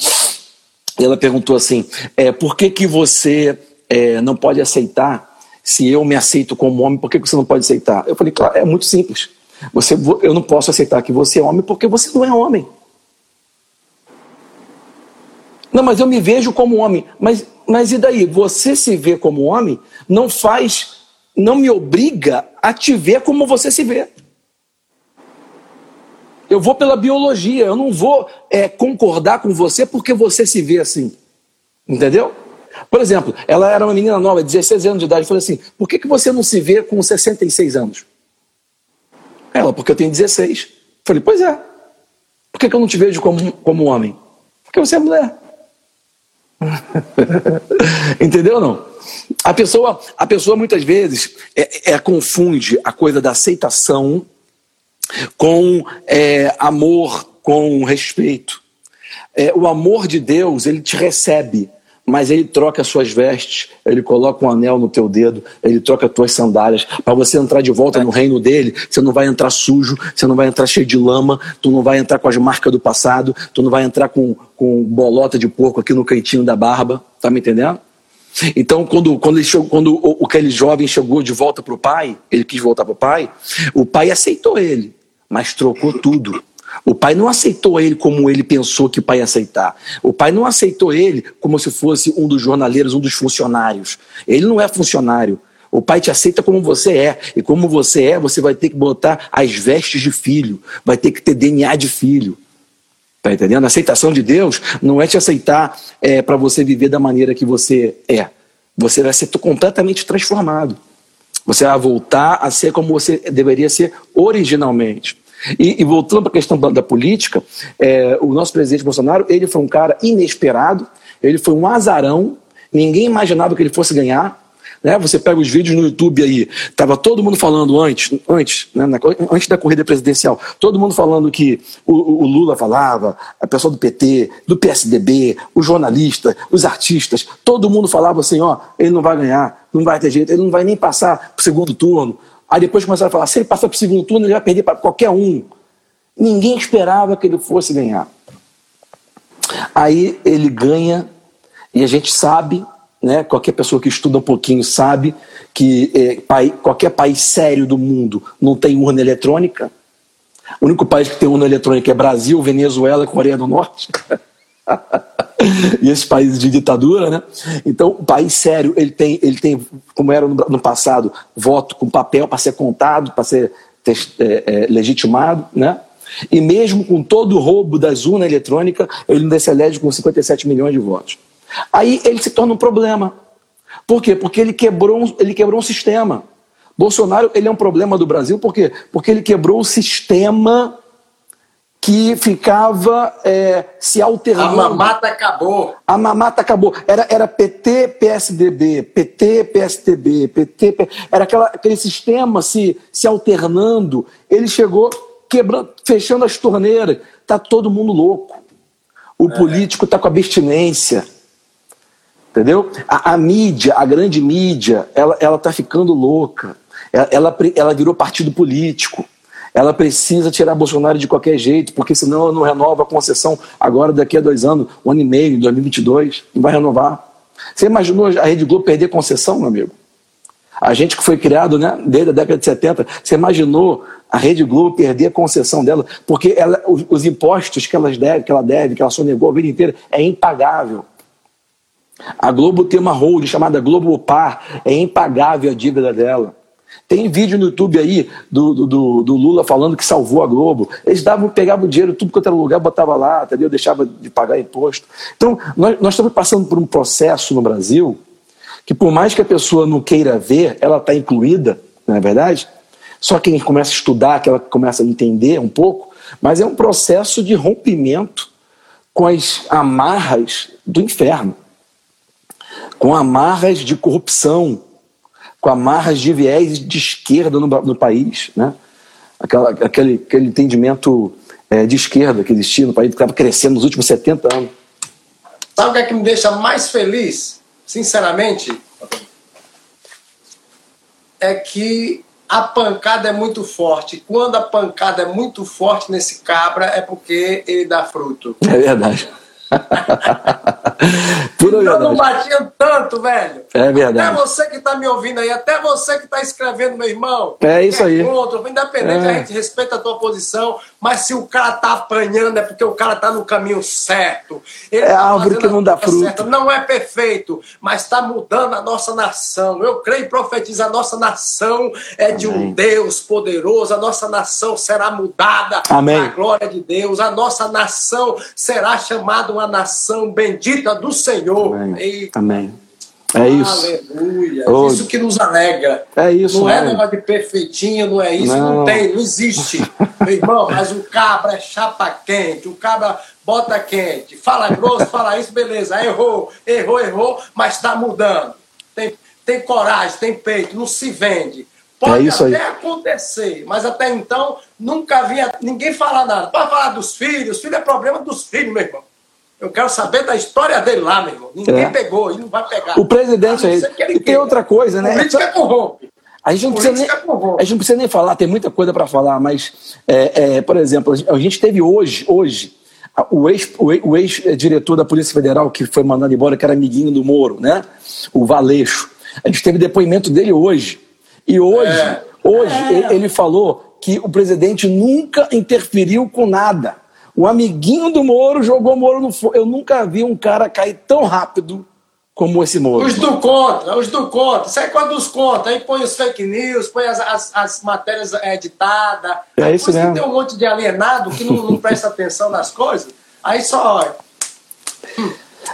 ela perguntou assim, é, por que que você é, não pode aceitar se eu me aceito como homem, por que você não pode aceitar? Eu falei, claro, é muito simples. Você, eu não posso aceitar que você é homem porque você não é homem. Não, mas eu me vejo como homem. Mas, mas e daí? Você se vê como homem não faz, não me obriga a te ver como você se vê. Eu vou pela biologia, eu não vou é, concordar com você porque você se vê assim. Entendeu? Por exemplo, ela era uma menina nova, 16 anos de idade, falou assim: por que, que você não se vê com 66 anos? Ela, porque eu tenho 16. Falei, pois é. Por que, que eu não te vejo como, como homem? Porque você é mulher. Entendeu não? A pessoa, a pessoa muitas vezes é, é confunde a coisa da aceitação com é, amor, com respeito. É, o amor de Deus, ele te recebe mas ele troca as suas vestes, ele coloca um anel no teu dedo, ele troca as tuas sandálias. Para você entrar de volta no reino dele, você não vai entrar sujo, você não vai entrar cheio de lama, tu não vai entrar com as marcas do passado, tu não vai entrar com, com bolota de porco aqui no cantinho da barba, tá me entendendo? Então, quando, quando, ele chegou, quando o, aquele jovem chegou de volta para o pai, ele quis voltar para o pai, o pai aceitou ele, mas trocou tudo. O pai não aceitou ele como ele pensou que o pai ia aceitar. O pai não aceitou ele como se fosse um dos jornaleiros, um dos funcionários. Ele não é funcionário. O pai te aceita como você é. E como você é, você vai ter que botar as vestes de filho. Vai ter que ter DNA de filho. Tá entendendo? A aceitação de Deus não é te aceitar é, para você viver da maneira que você é. Você vai ser completamente transformado. Você vai voltar a ser como você deveria ser originalmente. E, e voltando para a questão da, da política, é, o nosso presidente Bolsonaro, ele foi um cara inesperado, ele foi um azarão, ninguém imaginava que ele fosse ganhar. Né? Você pega os vídeos no YouTube aí, estava todo mundo falando antes, antes, né, na, antes da corrida presidencial, todo mundo falando que o, o, Lula falava, a pessoa do PT, do PSDB, os jornalistas, os artistas, todo mundo falava assim, ó, ele não vai ganhar, não vai ter jeito, ele não vai nem passar para o segundo turno. Aí depois começaram a falar: se ele passar para o segundo turno, ele vai perder para qualquer um. Ninguém esperava que ele fosse ganhar. Aí ele ganha, e a gente sabe, né, qualquer pessoa que estuda um pouquinho sabe, que é, qualquer país sério do mundo não tem urna eletrônica. O único país que tem urna eletrônica é Brasil, Venezuela Coreia do Norte. e esses países de ditadura, né? Então, o país sério, ele tem, ele tem como era no, passado, voto com papel para ser contado, para ser é, é, legitimado, né? E mesmo com todo o roubo das urnas eletrônicas, ele ainda se elege com 57 milhões de votos. Aí ele se torna um problema. Por quê? Porque ele quebrou, ele quebrou um sistema. Bolsonaro ele é um problema do Brasil, por quê? Porque ele quebrou o sistema que ficava é, se alternando. A mamata acabou. A mamata acabou. Era, era PT, PSDB, PT, PSDB, PT, era aquela, aquele sistema se, se alternando. Ele chegou quebrando, fechando as torneiras. Tá todo mundo louco. O é. político está com abstinência. Entendeu? A, a, mídia, a grande mídia, ela, ela tá ficando louca. Ela, ela, ela virou partido político ela precisa tirar Bolsonaro de qualquer jeito, porque senão ela não renova a concessão agora daqui a dois anos, um ano e meio, em 2022, não vai renovar. Você imaginou a Rede Globo perder concessão, meu amigo? A gente que foi criado né, desde a década de 70, você imaginou a Rede Globo perder a concessão dela, porque ela, os, os, impostos que, elas deve, que ela deve, que ela sonegou a vida inteira, é impagável. A Globo tem uma hold chamada Globo Par, é impagável a dívida dela. Tem vídeo no YouTube aí do, do, do, Lula falando que salvou a Globo. Eles davam, pegavam dinheiro, tudo quanto era lugar, botava lá, entendeu? Deixava de pagar imposto. Então, nós, nós estamos passando por um processo no Brasil que, por mais que a pessoa não queira ver, ela está incluída, não é verdade? Só quem começa a estudar, que ela começa a entender um pouco, mas é um processo de rompimento com as amarras do inferno, com amarras de corrupção, com amarras de viés de esquerda no, no país, né? Aquela, aquele, aquele entendimento é, de esquerda que existia no país, que estava crescendo nos últimos 70 anos. Sabe o que é que me deixa mais feliz, sinceramente? É que a pancada é muito forte. Quando a pancada é muito forte nesse cabra, é porque ele dá fruto. É verdade. Pura eu não batia tanto, velho. É verdade. Até você que está me ouvindo aí, até você que está escrevendo, meu irmão. É isso aí. Contra, independente, é. a gente respeita a tua posição, mas se o cara tá apanhando é porque o cara tá no caminho certo. Ele é tá árvore que não dá fruto. Certa. Não é perfeito, mas está mudando a nossa nação. Eu creio e profetizo, a nossa nação é de Amém. um Deus poderoso, a nossa nação será mudada Amém. na glória de Deus, a nossa nação será chamada uma nação bendita do Senhor. Amém. Amém. É isso. Aleluia. Oh. Isso que nos alegra. É isso. Não é negócio de perfeitinho, não é isso. Não, não tem, não existe. Meu irmão, mas o cabra é chapa quente, o cabra bota quente, fala grosso, fala isso, beleza. Errou, errou, errou, mas está mudando. Tem, tem coragem, tem peito, não se vende. Pode é até acontecer, mas até então nunca havia ninguém falar nada. Pode falar dos filhos, filho é problema dos filhos, meu irmão. Eu quero saber da história dele lá, meu irmão. Ninguém é. pegou e não vai pegar. O presidente aí. E tem outra coisa, né? Política é corrompe. A gente, não precisa nem, a gente não precisa nem falar, tem muita coisa para falar, mas, é, é, por exemplo, a gente teve hoje, hoje, o ex-diretor ex da Polícia Federal, que foi mandado embora, que era amiguinho do Moro, né? O Valeixo. A gente teve depoimento dele hoje. E hoje, é. hoje é. ele falou que o presidente nunca interferiu com nada. O amiguinho do Moro jogou o Moro no fogo. Eu nunca vi um cara cair tão rápido como esse Moro. Os do contra, os do contra. É quando os contra. Aí põe os fake news, põe as, as, as matérias editadas. É isso mesmo. tem um monte de alienado que não, não presta atenção nas coisas. Aí só olha.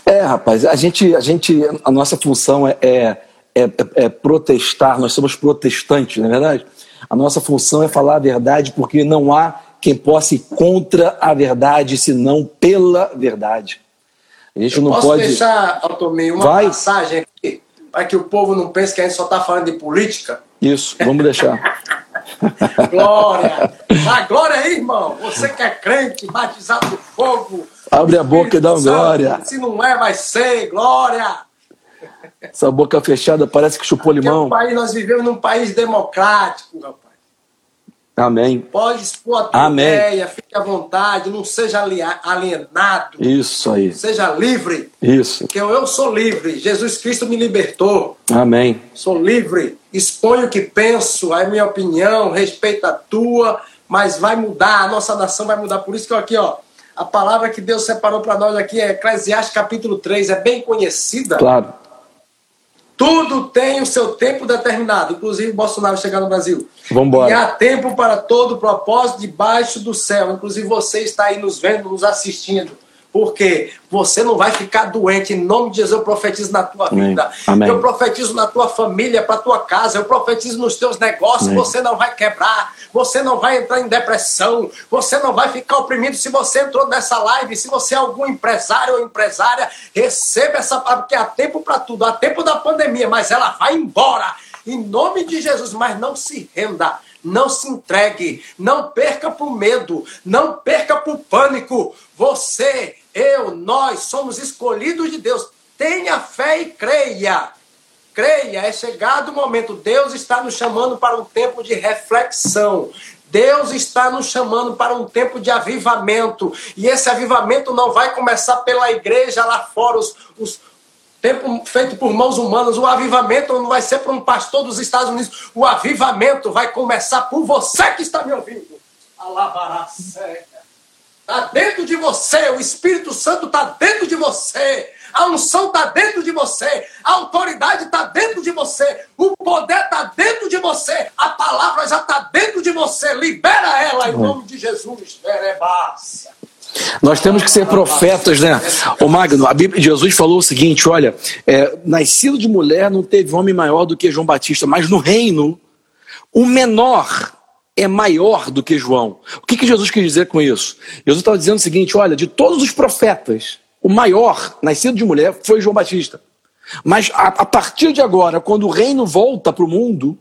É, rapaz, a gente, a gente, a nossa função é, é, é, é protestar, nós somos protestantes, não é verdade? A nossa função é falar a verdade porque não há quem possa ir contra a verdade, senão pela verdade. A gente Eu não posso pode. deixar, Altomir, uma Vai? passagem aqui, para que o povo não pense que a gente só está falando de política? Isso, vamos deixar. glória! A glória aí, irmão! Você que é crente, batizado do fogo. Abre a boca e dá glória. Se não é, vai ser, glória! Essa boca fechada parece que chupou limão. É um país, nós vivemos num país democrático, rapaz. Amém. Pode expor a tua Amém. ideia, fique à vontade, não seja alienado. Isso aí. Seja livre. Isso. Porque eu, sou livre. Jesus Cristo me libertou. Amém. Sou livre. Exponho o que penso, a minha opinião, respeito a tua, mas vai mudar, a nossa nação vai mudar. Por isso que eu aqui, ó, a palavra que Deus separou para nós aqui é Eclesiastes capítulo 3, é bem conhecida. Claro. Tudo tem o seu tempo determinado, inclusive Bolsonaro chegar no Brasil. Vambora. E há tempo para todo propósito debaixo do céu. Inclusive você está aí nos vendo, nos assistindo. Porque você não vai ficar doente. Em nome de Jesus, eu profetizo na tua vida. Amém. Eu profetizo na tua família, para tua casa. Eu profetizo nos teus negócios. Amém. Você não vai quebrar. Você não vai entrar em depressão. Você não vai ficar oprimido. Se você entrou nessa live, se você é algum empresário ou empresária, receba essa palavra, porque há tempo para tudo. Há tempo da pandemia, mas ela vai embora. Em nome de Jesus. Mas não se renda não se entregue, não perca por medo, não perca por pânico. Você eu, nós somos escolhidos de Deus. Tenha fé e creia. Creia, é chegado o momento. Deus está nos chamando para um tempo de reflexão. Deus está nos chamando para um tempo de avivamento. E esse avivamento não vai começar pela igreja lá fora, os, os tempo feito por mãos humanas. O avivamento não vai ser para um pastor dos Estados Unidos. O avivamento vai começar por você que está me ouvindo. Alabará Está dentro de você, o Espírito Santo está dentro de você, a unção está dentro de você, a autoridade está dentro de você, o poder está dentro de você, a palavra já está dentro de você. Libera ela em nome de Jesus. Nós temos que ser profetas, né? O Magno, a Bíblia de Jesus falou o seguinte: olha, é, nascido de mulher não teve homem maior do que João Batista, mas no reino, o menor é maior do que João. O que, que Jesus quis dizer com isso? Jesus estava dizendo o seguinte: olha, de todos os profetas, o maior, nascido de mulher, foi João Batista. Mas a, a partir de agora, quando o reino volta para o mundo,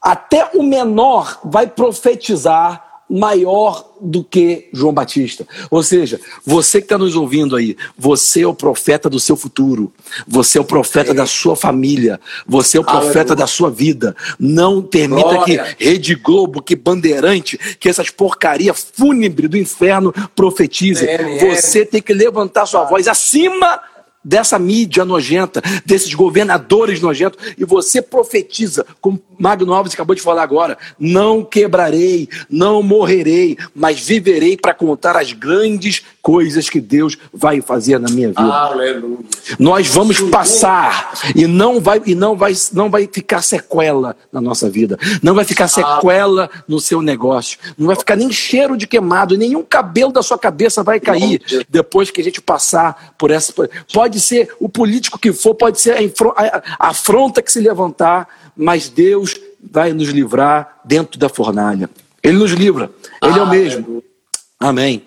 até o menor vai profetizar maior do que João Batista. Ou seja, você que está nos ouvindo aí, você é o profeta do seu futuro, você é o profeta da sua família, você é o profeta Aleluia. da sua vida. Não permita Glória. que Rede Globo, que Bandeirante, que essas porcaria fúnebre do inferno profetizem. Você tem que levantar sua voz acima dessa mídia nojenta, desses governadores nojentos, e você profetiza, como Magno Alves acabou de falar agora: não quebrarei, não morrerei, mas viverei para contar as grandes coisas que Deus vai fazer na minha vida. Aleluia. Nós vamos passar e não vai e não vai não vai ficar sequela na nossa vida. Não vai ficar sequela no seu negócio. Não vai ficar nem cheiro de queimado, nenhum cabelo da sua cabeça vai cair depois que a gente passar por essa pode ser o político que for, pode ser a afronta que se levantar, mas Deus vai nos livrar dentro da fornalha. Ele nos livra. Ele é o mesmo. Amém.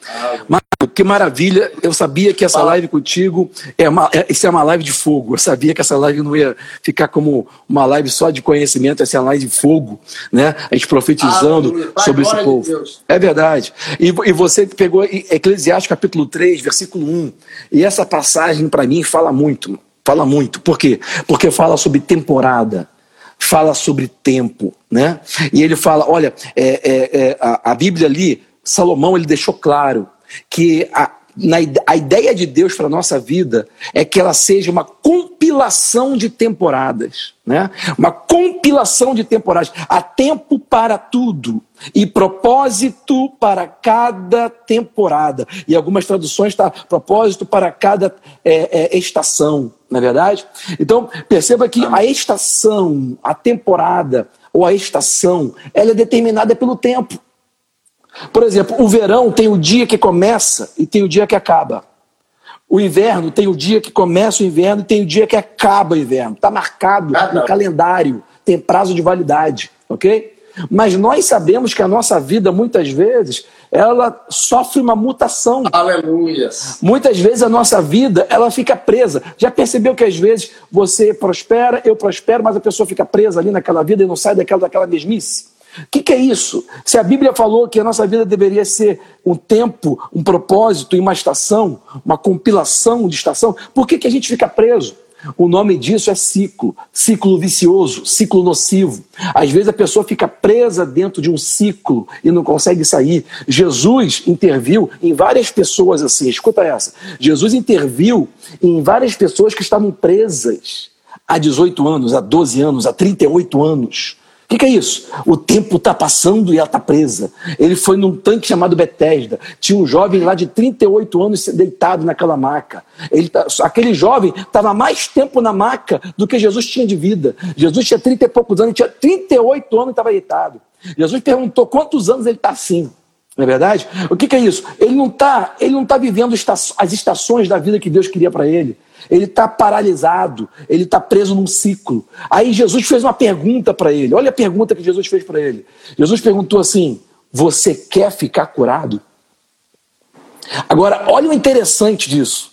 Marco, que maravilha. Eu sabia que essa live contigo é uma, é, isso é uma live de fogo. Eu sabia que essa live não ia ficar como uma live só de conhecimento, essa é uma live de fogo, né? A gente profetizando sobre esse povo. De é verdade. E, e você pegou Eclesiastes capítulo 3, versículo 1. E essa passagem para mim fala muito. Fala muito. Por quê? Porque fala sobre temporada fala sobre tempo, né? E ele fala, olha, é, é, é, a, a Bíblia ali Salomão ele deixou claro que a, na, a ideia de Deus para a nossa vida é que ela seja uma compilação de temporadas, né? Uma compilação de temporadas. Há tempo para tudo e propósito para cada temporada. E algumas traduções está propósito para cada é, é, estação, na é verdade? Então perceba que a estação, a temporada ou a estação, ela é determinada pelo tempo. Por exemplo, o verão tem o dia que começa e tem o dia que acaba. O inverno tem o dia que começa o inverno e tem o dia que acaba o inverno. Está marcado ah, no calendário, tem prazo de validade, ok? Mas nós sabemos que a nossa vida, muitas vezes, ela sofre uma mutação. Aleluia. Muitas vezes a nossa vida, ela fica presa. Já percebeu que às vezes você prospera, eu prospero, mas a pessoa fica presa ali naquela vida e não sai daquela, daquela mesmice? O que, que, é isso? Se a Bíblia falou que a nossa vida deveria ser um tempo, um propósito e uma estação, uma compilação de estação, por que, que a gente fica preso? O nome disso é ciclo, ciclo vicioso, ciclo nocivo. Às vezes a pessoa fica presa dentro de um ciclo e não consegue sair. Jesus interviu em várias pessoas assim, escuta essa. Jesus interviu em várias pessoas que estavam presas há 18 anos, há 12 anos, há 38 anos que, que, é isso? O tempo está passando e ela está presa. Ele foi num tanque chamado Bethesda. Tinha um jovem lá de 38 anos deitado naquela maca. Ele tá, aquele jovem estava mais tempo na maca do que Jesus tinha de vida. Jesus tinha 30 e poucos anos, tinha 38 anos e estava deitado. Jesus perguntou quantos anos ele está assim. Não é verdade? O que, que é isso? Ele não está tá vivendo as estações da vida que Deus queria para ele ele está paralisado, ele está preso num ciclo. Aí Jesus fez uma pergunta para ele. Olha a pergunta que Jesus fez para ele. Jesus perguntou assim: Você quer ficar curado? Agora, olha o interessante disso.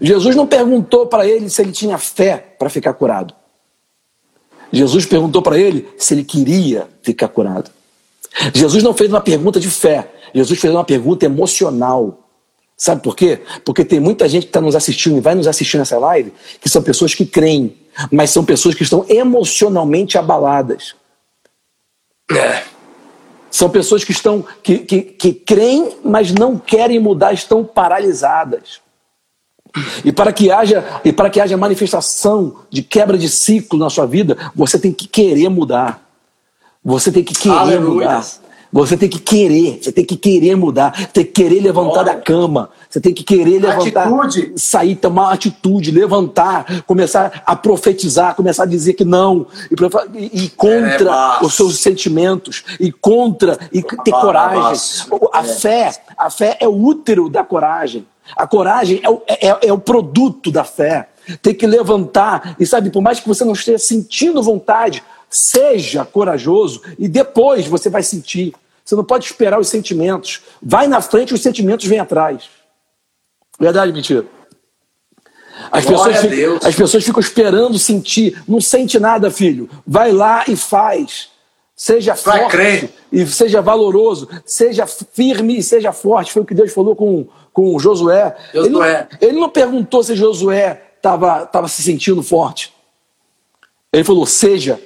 Jesus não perguntou para ele se ele tinha fé para ficar curado. Jesus perguntou para ele se ele queria ficar curado. Jesus não fez uma pergunta de fé, Jesus fez uma pergunta emocional. Sabe por quê? Porque tem muita gente que está nos assistindo e vai nos assistir nessa live que são pessoas que creem, mas são pessoas que estão emocionalmente abaladas. É. São pessoas que estão que, que, que creem, mas não querem mudar, estão paralisadas. E para que haja e para que haja manifestação de quebra de ciclo na sua vida, você tem que querer mudar. Você tem que querer Aleluia. mudar. Você tem que querer, você tem que querer mudar, tem que querer levantar Olha. da cama, você tem que querer levantar, atitude. sair, tomar uma atitude, levantar, começar a profetizar, começar a dizer que não, e, e contra é, os seus sentimentos, e contra, e ter coragem. A fé, a fé é o útero da coragem. A coragem é o, é, é, é o produto da fé. Tem que levantar, e sabe, por mais que você não esteja sentindo vontade, Seja corajoso e depois você vai sentir. Você não pode esperar os sentimentos. Vai na frente, os sentimentos vêm atrás. Verdade, mentira? As pessoas, ficam, as pessoas ficam esperando sentir. Não sente nada, filho. Vai lá e faz. Seja Pra forte crer. e seja valoroso, seja firme e seja forte. Foi o que Deus falou com, com Josué. Ele, não, Josué. ele não perguntou se Josué estava tava se sentindo forte. Ele falou: seja.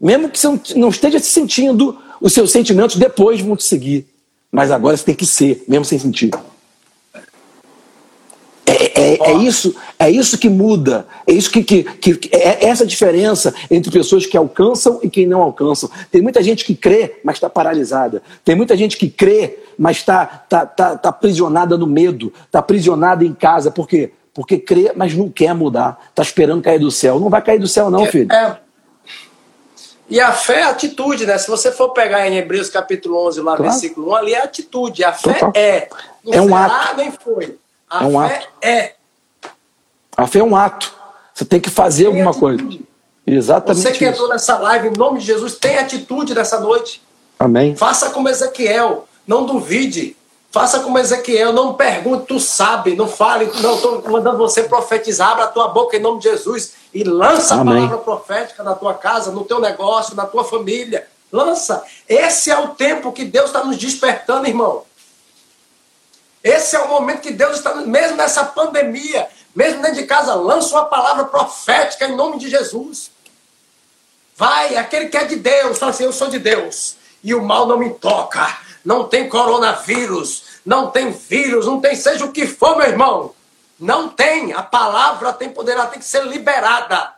Mesmo que você não- esteja se sentindo, os seus sentimentos depois vão te seguir. Mas agora você tem que ser, mesmo sem sentir. É, é- é isso, é isso que muda. É isso que, que, que- que- é essa diferença entre pessoas que alcançam e quem não alcançam. Tem muita gente que crê, mas está paralisada. Tem muita gente que crê, mas está tá, tá, tá aprisionada no medo, está aprisionada em casa. Por quê? Porque crê, mas não quer mudar. Está esperando cair do céu. Não vai cair do céu, não, filho. É. E a fé é atitude, né? Se você for pegar em Hebreus capítulo 11, lá, Claro. versículo 1, ali é atitude. A fé Total. é. Não É um será, ato. nem foi. A É um fé ato. é. A fé é um ato. Você tem que fazer Tem alguma coisa. atitude. Exatamente Você que isso. entrou nessa live, em nome de Jesus, tem atitude nessa noite. Amém. Faça como Ezequiel. Não duvide. Faça como Ezequiel. Não pergunte, tu sabe. Não fale. Não, estou mandando você profetizar. Abra a tua boca em nome de Jesus. E lança Amém. a palavra profética na tua casa, no teu negócio, na tua família. Lança. Esse é o tempo que Deus está nos despertando, irmão. Esse é o momento que Deus está, mesmo nessa pandemia, mesmo dentro de casa, lança uma palavra profética em nome de Jesus. Vai, aquele que é de Deus, fala assim: Eu sou de Deus e o mal não me toca. Não tem coronavírus, não tem vírus, não tem seja o que for, meu irmão. Não tem. A palavra tem poder, ela tem que ser liberada,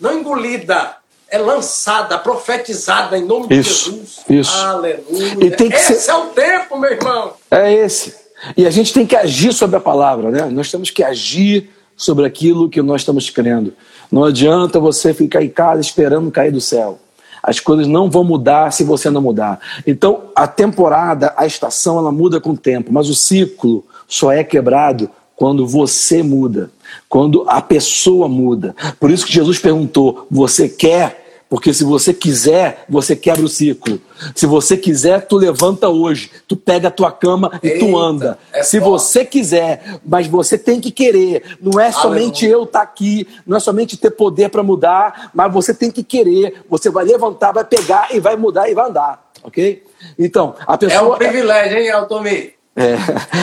não engolida. É lançada, profetizada em nome Isso, de Jesus. isso. Aleluia. E tem que Esse ser- é o tempo, meu irmão. É esse. E a gente tem que agir sobre a palavra, né? Nós temos que agir sobre aquilo que nós estamos crendo. Não adianta você ficar em casa esperando cair do céu. As coisas não vão mudar se você não mudar. Então, a temporada, a estação, ela muda com o tempo, mas o ciclo só é quebrado quando você muda, quando a pessoa muda. Por isso que Jesus perguntou: Você quer? Porque se você quiser, você quebra o ciclo. Se você quiser, tu levanta hoje, tu pega a tua cama e tu Eita, anda. é se forte. você quiser, mas você tem que querer. Não é somente Aleluia. eu estar aqui, não é somente ter poder para mudar, mas você tem que querer. Você vai levantar, vai pegar e vai mudar e vai andar, ok? Então, a É pessoa, um privilégio, hein, Altomir? é,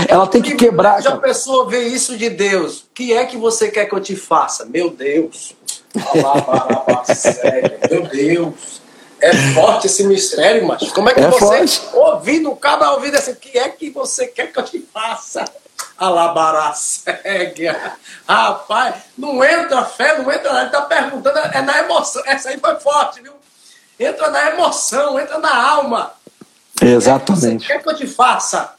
ela tem que quebrar. Já a pessoa vê isso de Deus. O que é que você quer que eu te faça? Meu Deus. Sério, Meu Deus. É forte esse mistério, mas como é que É você, forte. ouvindo, cada ouvido assim, o que é que você quer que eu te faça? Alabará cega. Rapaz, não entra fé, não entra nada. Ele tá perguntando, é na emoção. Essa aí foi forte, viu? Entra na emoção, entra na alma. Exatamente. Você quer que eu te faça?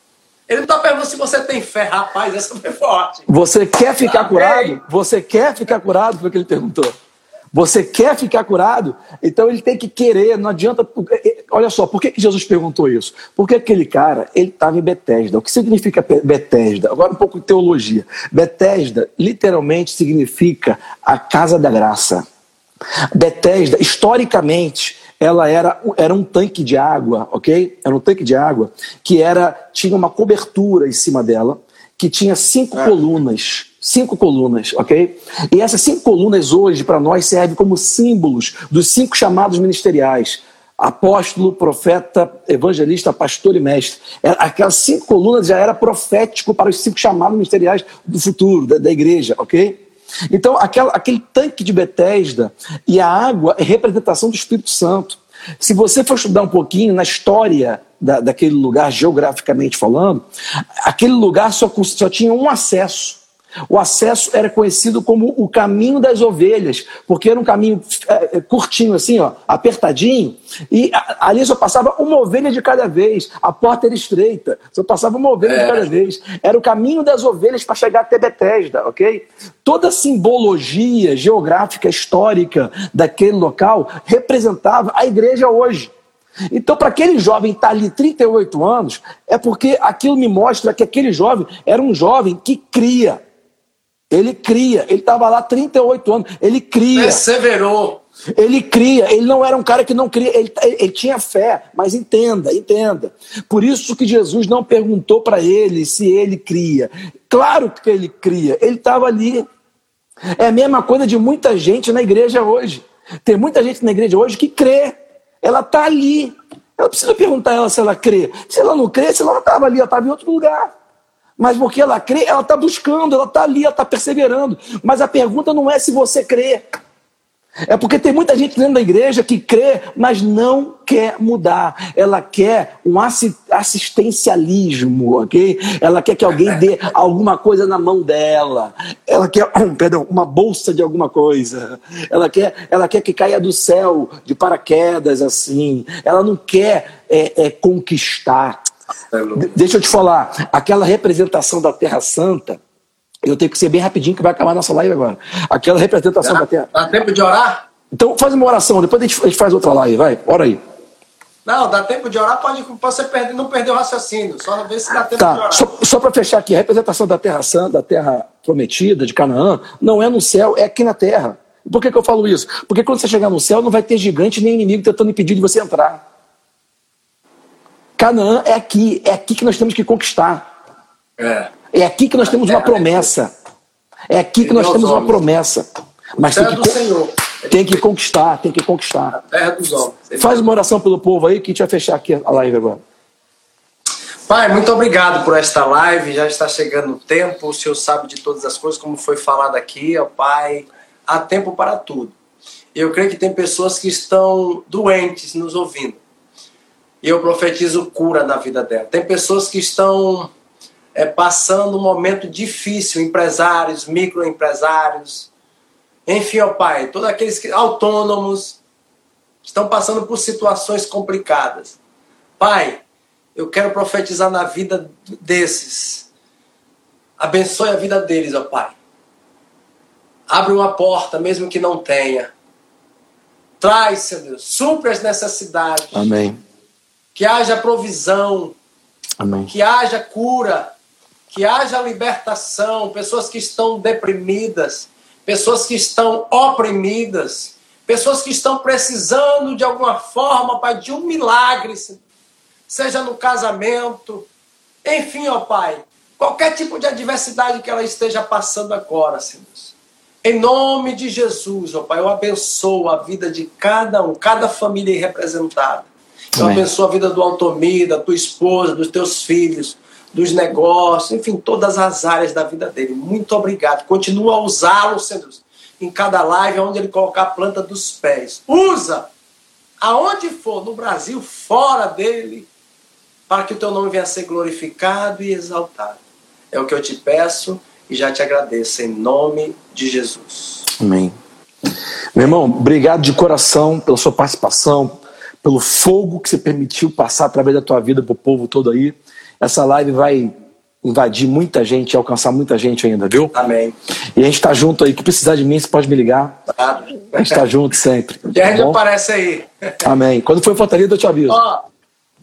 Ele não está perguntando se você tem fé, rapaz, essa foi forte. Você quer ficar Amém. curado? Você quer ficar curado? Foi o que ele perguntou. Você quer ficar curado? Então ele tem que querer, não adianta. Olha só, por que Jesus perguntou isso? Porque aquele cara, ele estava em Betesda. O que significa Be- Betesda? Agora um pouco de teologia. Betesda literalmente significa a casa da graça. Betesda, historicamente, ela era, era um tanque de água, ok? Era um tanque de água que era tinha uma cobertura em cima dela, que tinha cinco colunas. Cinco colunas, ok? E essas cinco colunas hoje, para nós, servem como símbolos dos cinco chamados ministeriais. Apóstolo, profeta, evangelista, pastor e mestre. É, Aquelas cinco colunas já era profético para os cinco chamados ministeriais do futuro, da, da igreja, ok? Então, aquela, aquele tanque de Betesda e a água é representação do Espírito Santo. Se você for estudar um pouquinho na história da, daquele lugar, geograficamente falando, aquele lugar só, só tinha um acesso. O acesso era conhecido como o caminho das ovelhas, porque era um caminho é, é, curtinho, assim, ó, apertadinho, e a- ali só passava uma ovelha de cada vez. A porta era estreita, só passava uma ovelha de cada vez. Era o caminho das ovelhas para chegar até Betesda, ok? Toda a simbologia geográfica, histórica daquele local representava a igreja hoje. Então, para aquele jovem estar ali 38 anos, é porque aquilo me mostra que aquele jovem era um jovem que cria. Ele cria, ele estava lá 38 anos, ele cria. Perseverou. Ele cria, ele não era um cara que não cria, ele, ele- ele tinha fé, mas entenda, entenda. Por isso que Jesus não perguntou para ele se ele cria. Claro que ele cria, ele estava ali. É a mesma coisa de muita gente na igreja hoje. Tem muita gente na igreja hoje que crê, Ela está ali. Ela precisa perguntar a ela se ela crê. Se ela não crê, se ela não estava ali, ela estava em outro lugar. Mas porque ela crê, ela está buscando, ela está ali, ela está perseverando. Mas a pergunta não é se você crê. É porque tem muita gente dentro da igreja que crê, mas não quer mudar. Ela quer um assistencialismo, ok? Ela quer que alguém dê alguma coisa na mão dela. Ela quer, perdão, uma bolsa de alguma coisa. Ela quer, ela quer que caia do céu de paraquedas assim. Ela não quer é, é, conquistar. Deixa eu te falar, aquela representação da Terra Santa eu tenho que ser bem rapidinho que vai acabar a nossa live agora. Aquela representação dá, da terra. Dá tempo de orar? Então faz uma oração, depois a gente, a gente faz outra live, vai, ora aí. Não, dá tempo de orar, pode, você perder, não perder o raciocínio, só ver se dá tempo tá, de orar. Só, só para fechar aqui, a representação da terra santa, da terra prometida, de Canaã, não é no céu, é aqui na terra. Por que, que eu falo isso? Porque quando você chegar no céu, não vai ter gigante nem inimigo tentando impedir de você entrar. Canaã é aqui, é aqui que nós temos que conquistar. É. É aqui que nós temos uma promessa. É aqui que nós temos uma promessa. Mas tem que, tem que conquistar, tem que conquistar. Faz uma oração pelo povo aí que a gente vai fechar aqui a live agora. Pai, muito obrigado por esta live. Já está chegando o tempo. O Senhor sabe de todas as coisas, como foi falado aqui, ó Pai. Há tempo para tudo. Eu creio que tem pessoas que estão doentes nos ouvindo. E eu profetizo cura na vida dela. Tem pessoas que estão é, passando um momento difícil, empresários, microempresários, enfim, ó Pai, todos aqueles que, autônomos estão passando por situações complicadas. Pai, eu quero profetizar na vida desses. Abençoe a vida deles, ó Pai. Abre uma porta, mesmo que não tenha. Traz, Senhor Deus, supre as necessidades. Amém. Que haja provisão. Amém. Que haja cura que haja libertação, pessoas que estão deprimidas, pessoas que estão oprimidas, pessoas que estão precisando de alguma forma, Pai, de um milagre, seja no casamento, enfim, ó Pai, qualquer tipo de adversidade que ela esteja passando agora, Senhor. Em nome de Jesus, ó Pai, eu abençoo a vida de cada um, cada família representada. Eu Amém. abençoo a vida do Altomir, da tua esposa, dos teus filhos, dos negócios, enfim, todas as áreas da vida dele. Muito obrigado. Continua a usá-lo, Senhor, em cada live onde ele colocar a planta dos pés. Usa aonde for, no Brasil, fora dele, para que o teu nome venha a ser glorificado e exaltado. É o que eu te peço e já te agradeço em nome de Jesus. Amém. Meu irmão, obrigado de coração pela sua participação, pelo fogo que você permitiu passar através da tua vida para o povo todo aí. Essa live vai invadir muita gente, alcançar muita gente ainda, viu? Amém. E a gente tá junto aí. Que precisar de mim, você pode me ligar. Claro. A gente tá junto sempre. Gente tá aparece aí. Amém. Quando for Fortaleza, eu te aviso. Ó,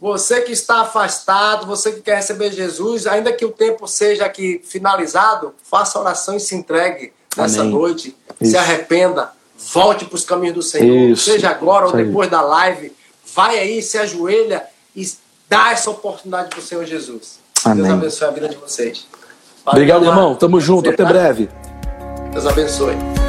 você que está afastado, você que quer receber Jesus, ainda que o tempo seja aqui finalizado, faça oração e se entregue nessa Amém. noite. Isso. Se arrependa, volte para os caminhos do Senhor. Isso. Seja agora ou depois da live. Vai aí, se ajoelha e Dá essa oportunidade para o Senhor Jesus. Amém. Deus abençoe a vida de vocês. Valeu, Obrigado, irmão. Tamo junto. Até breve. Deus abençoe.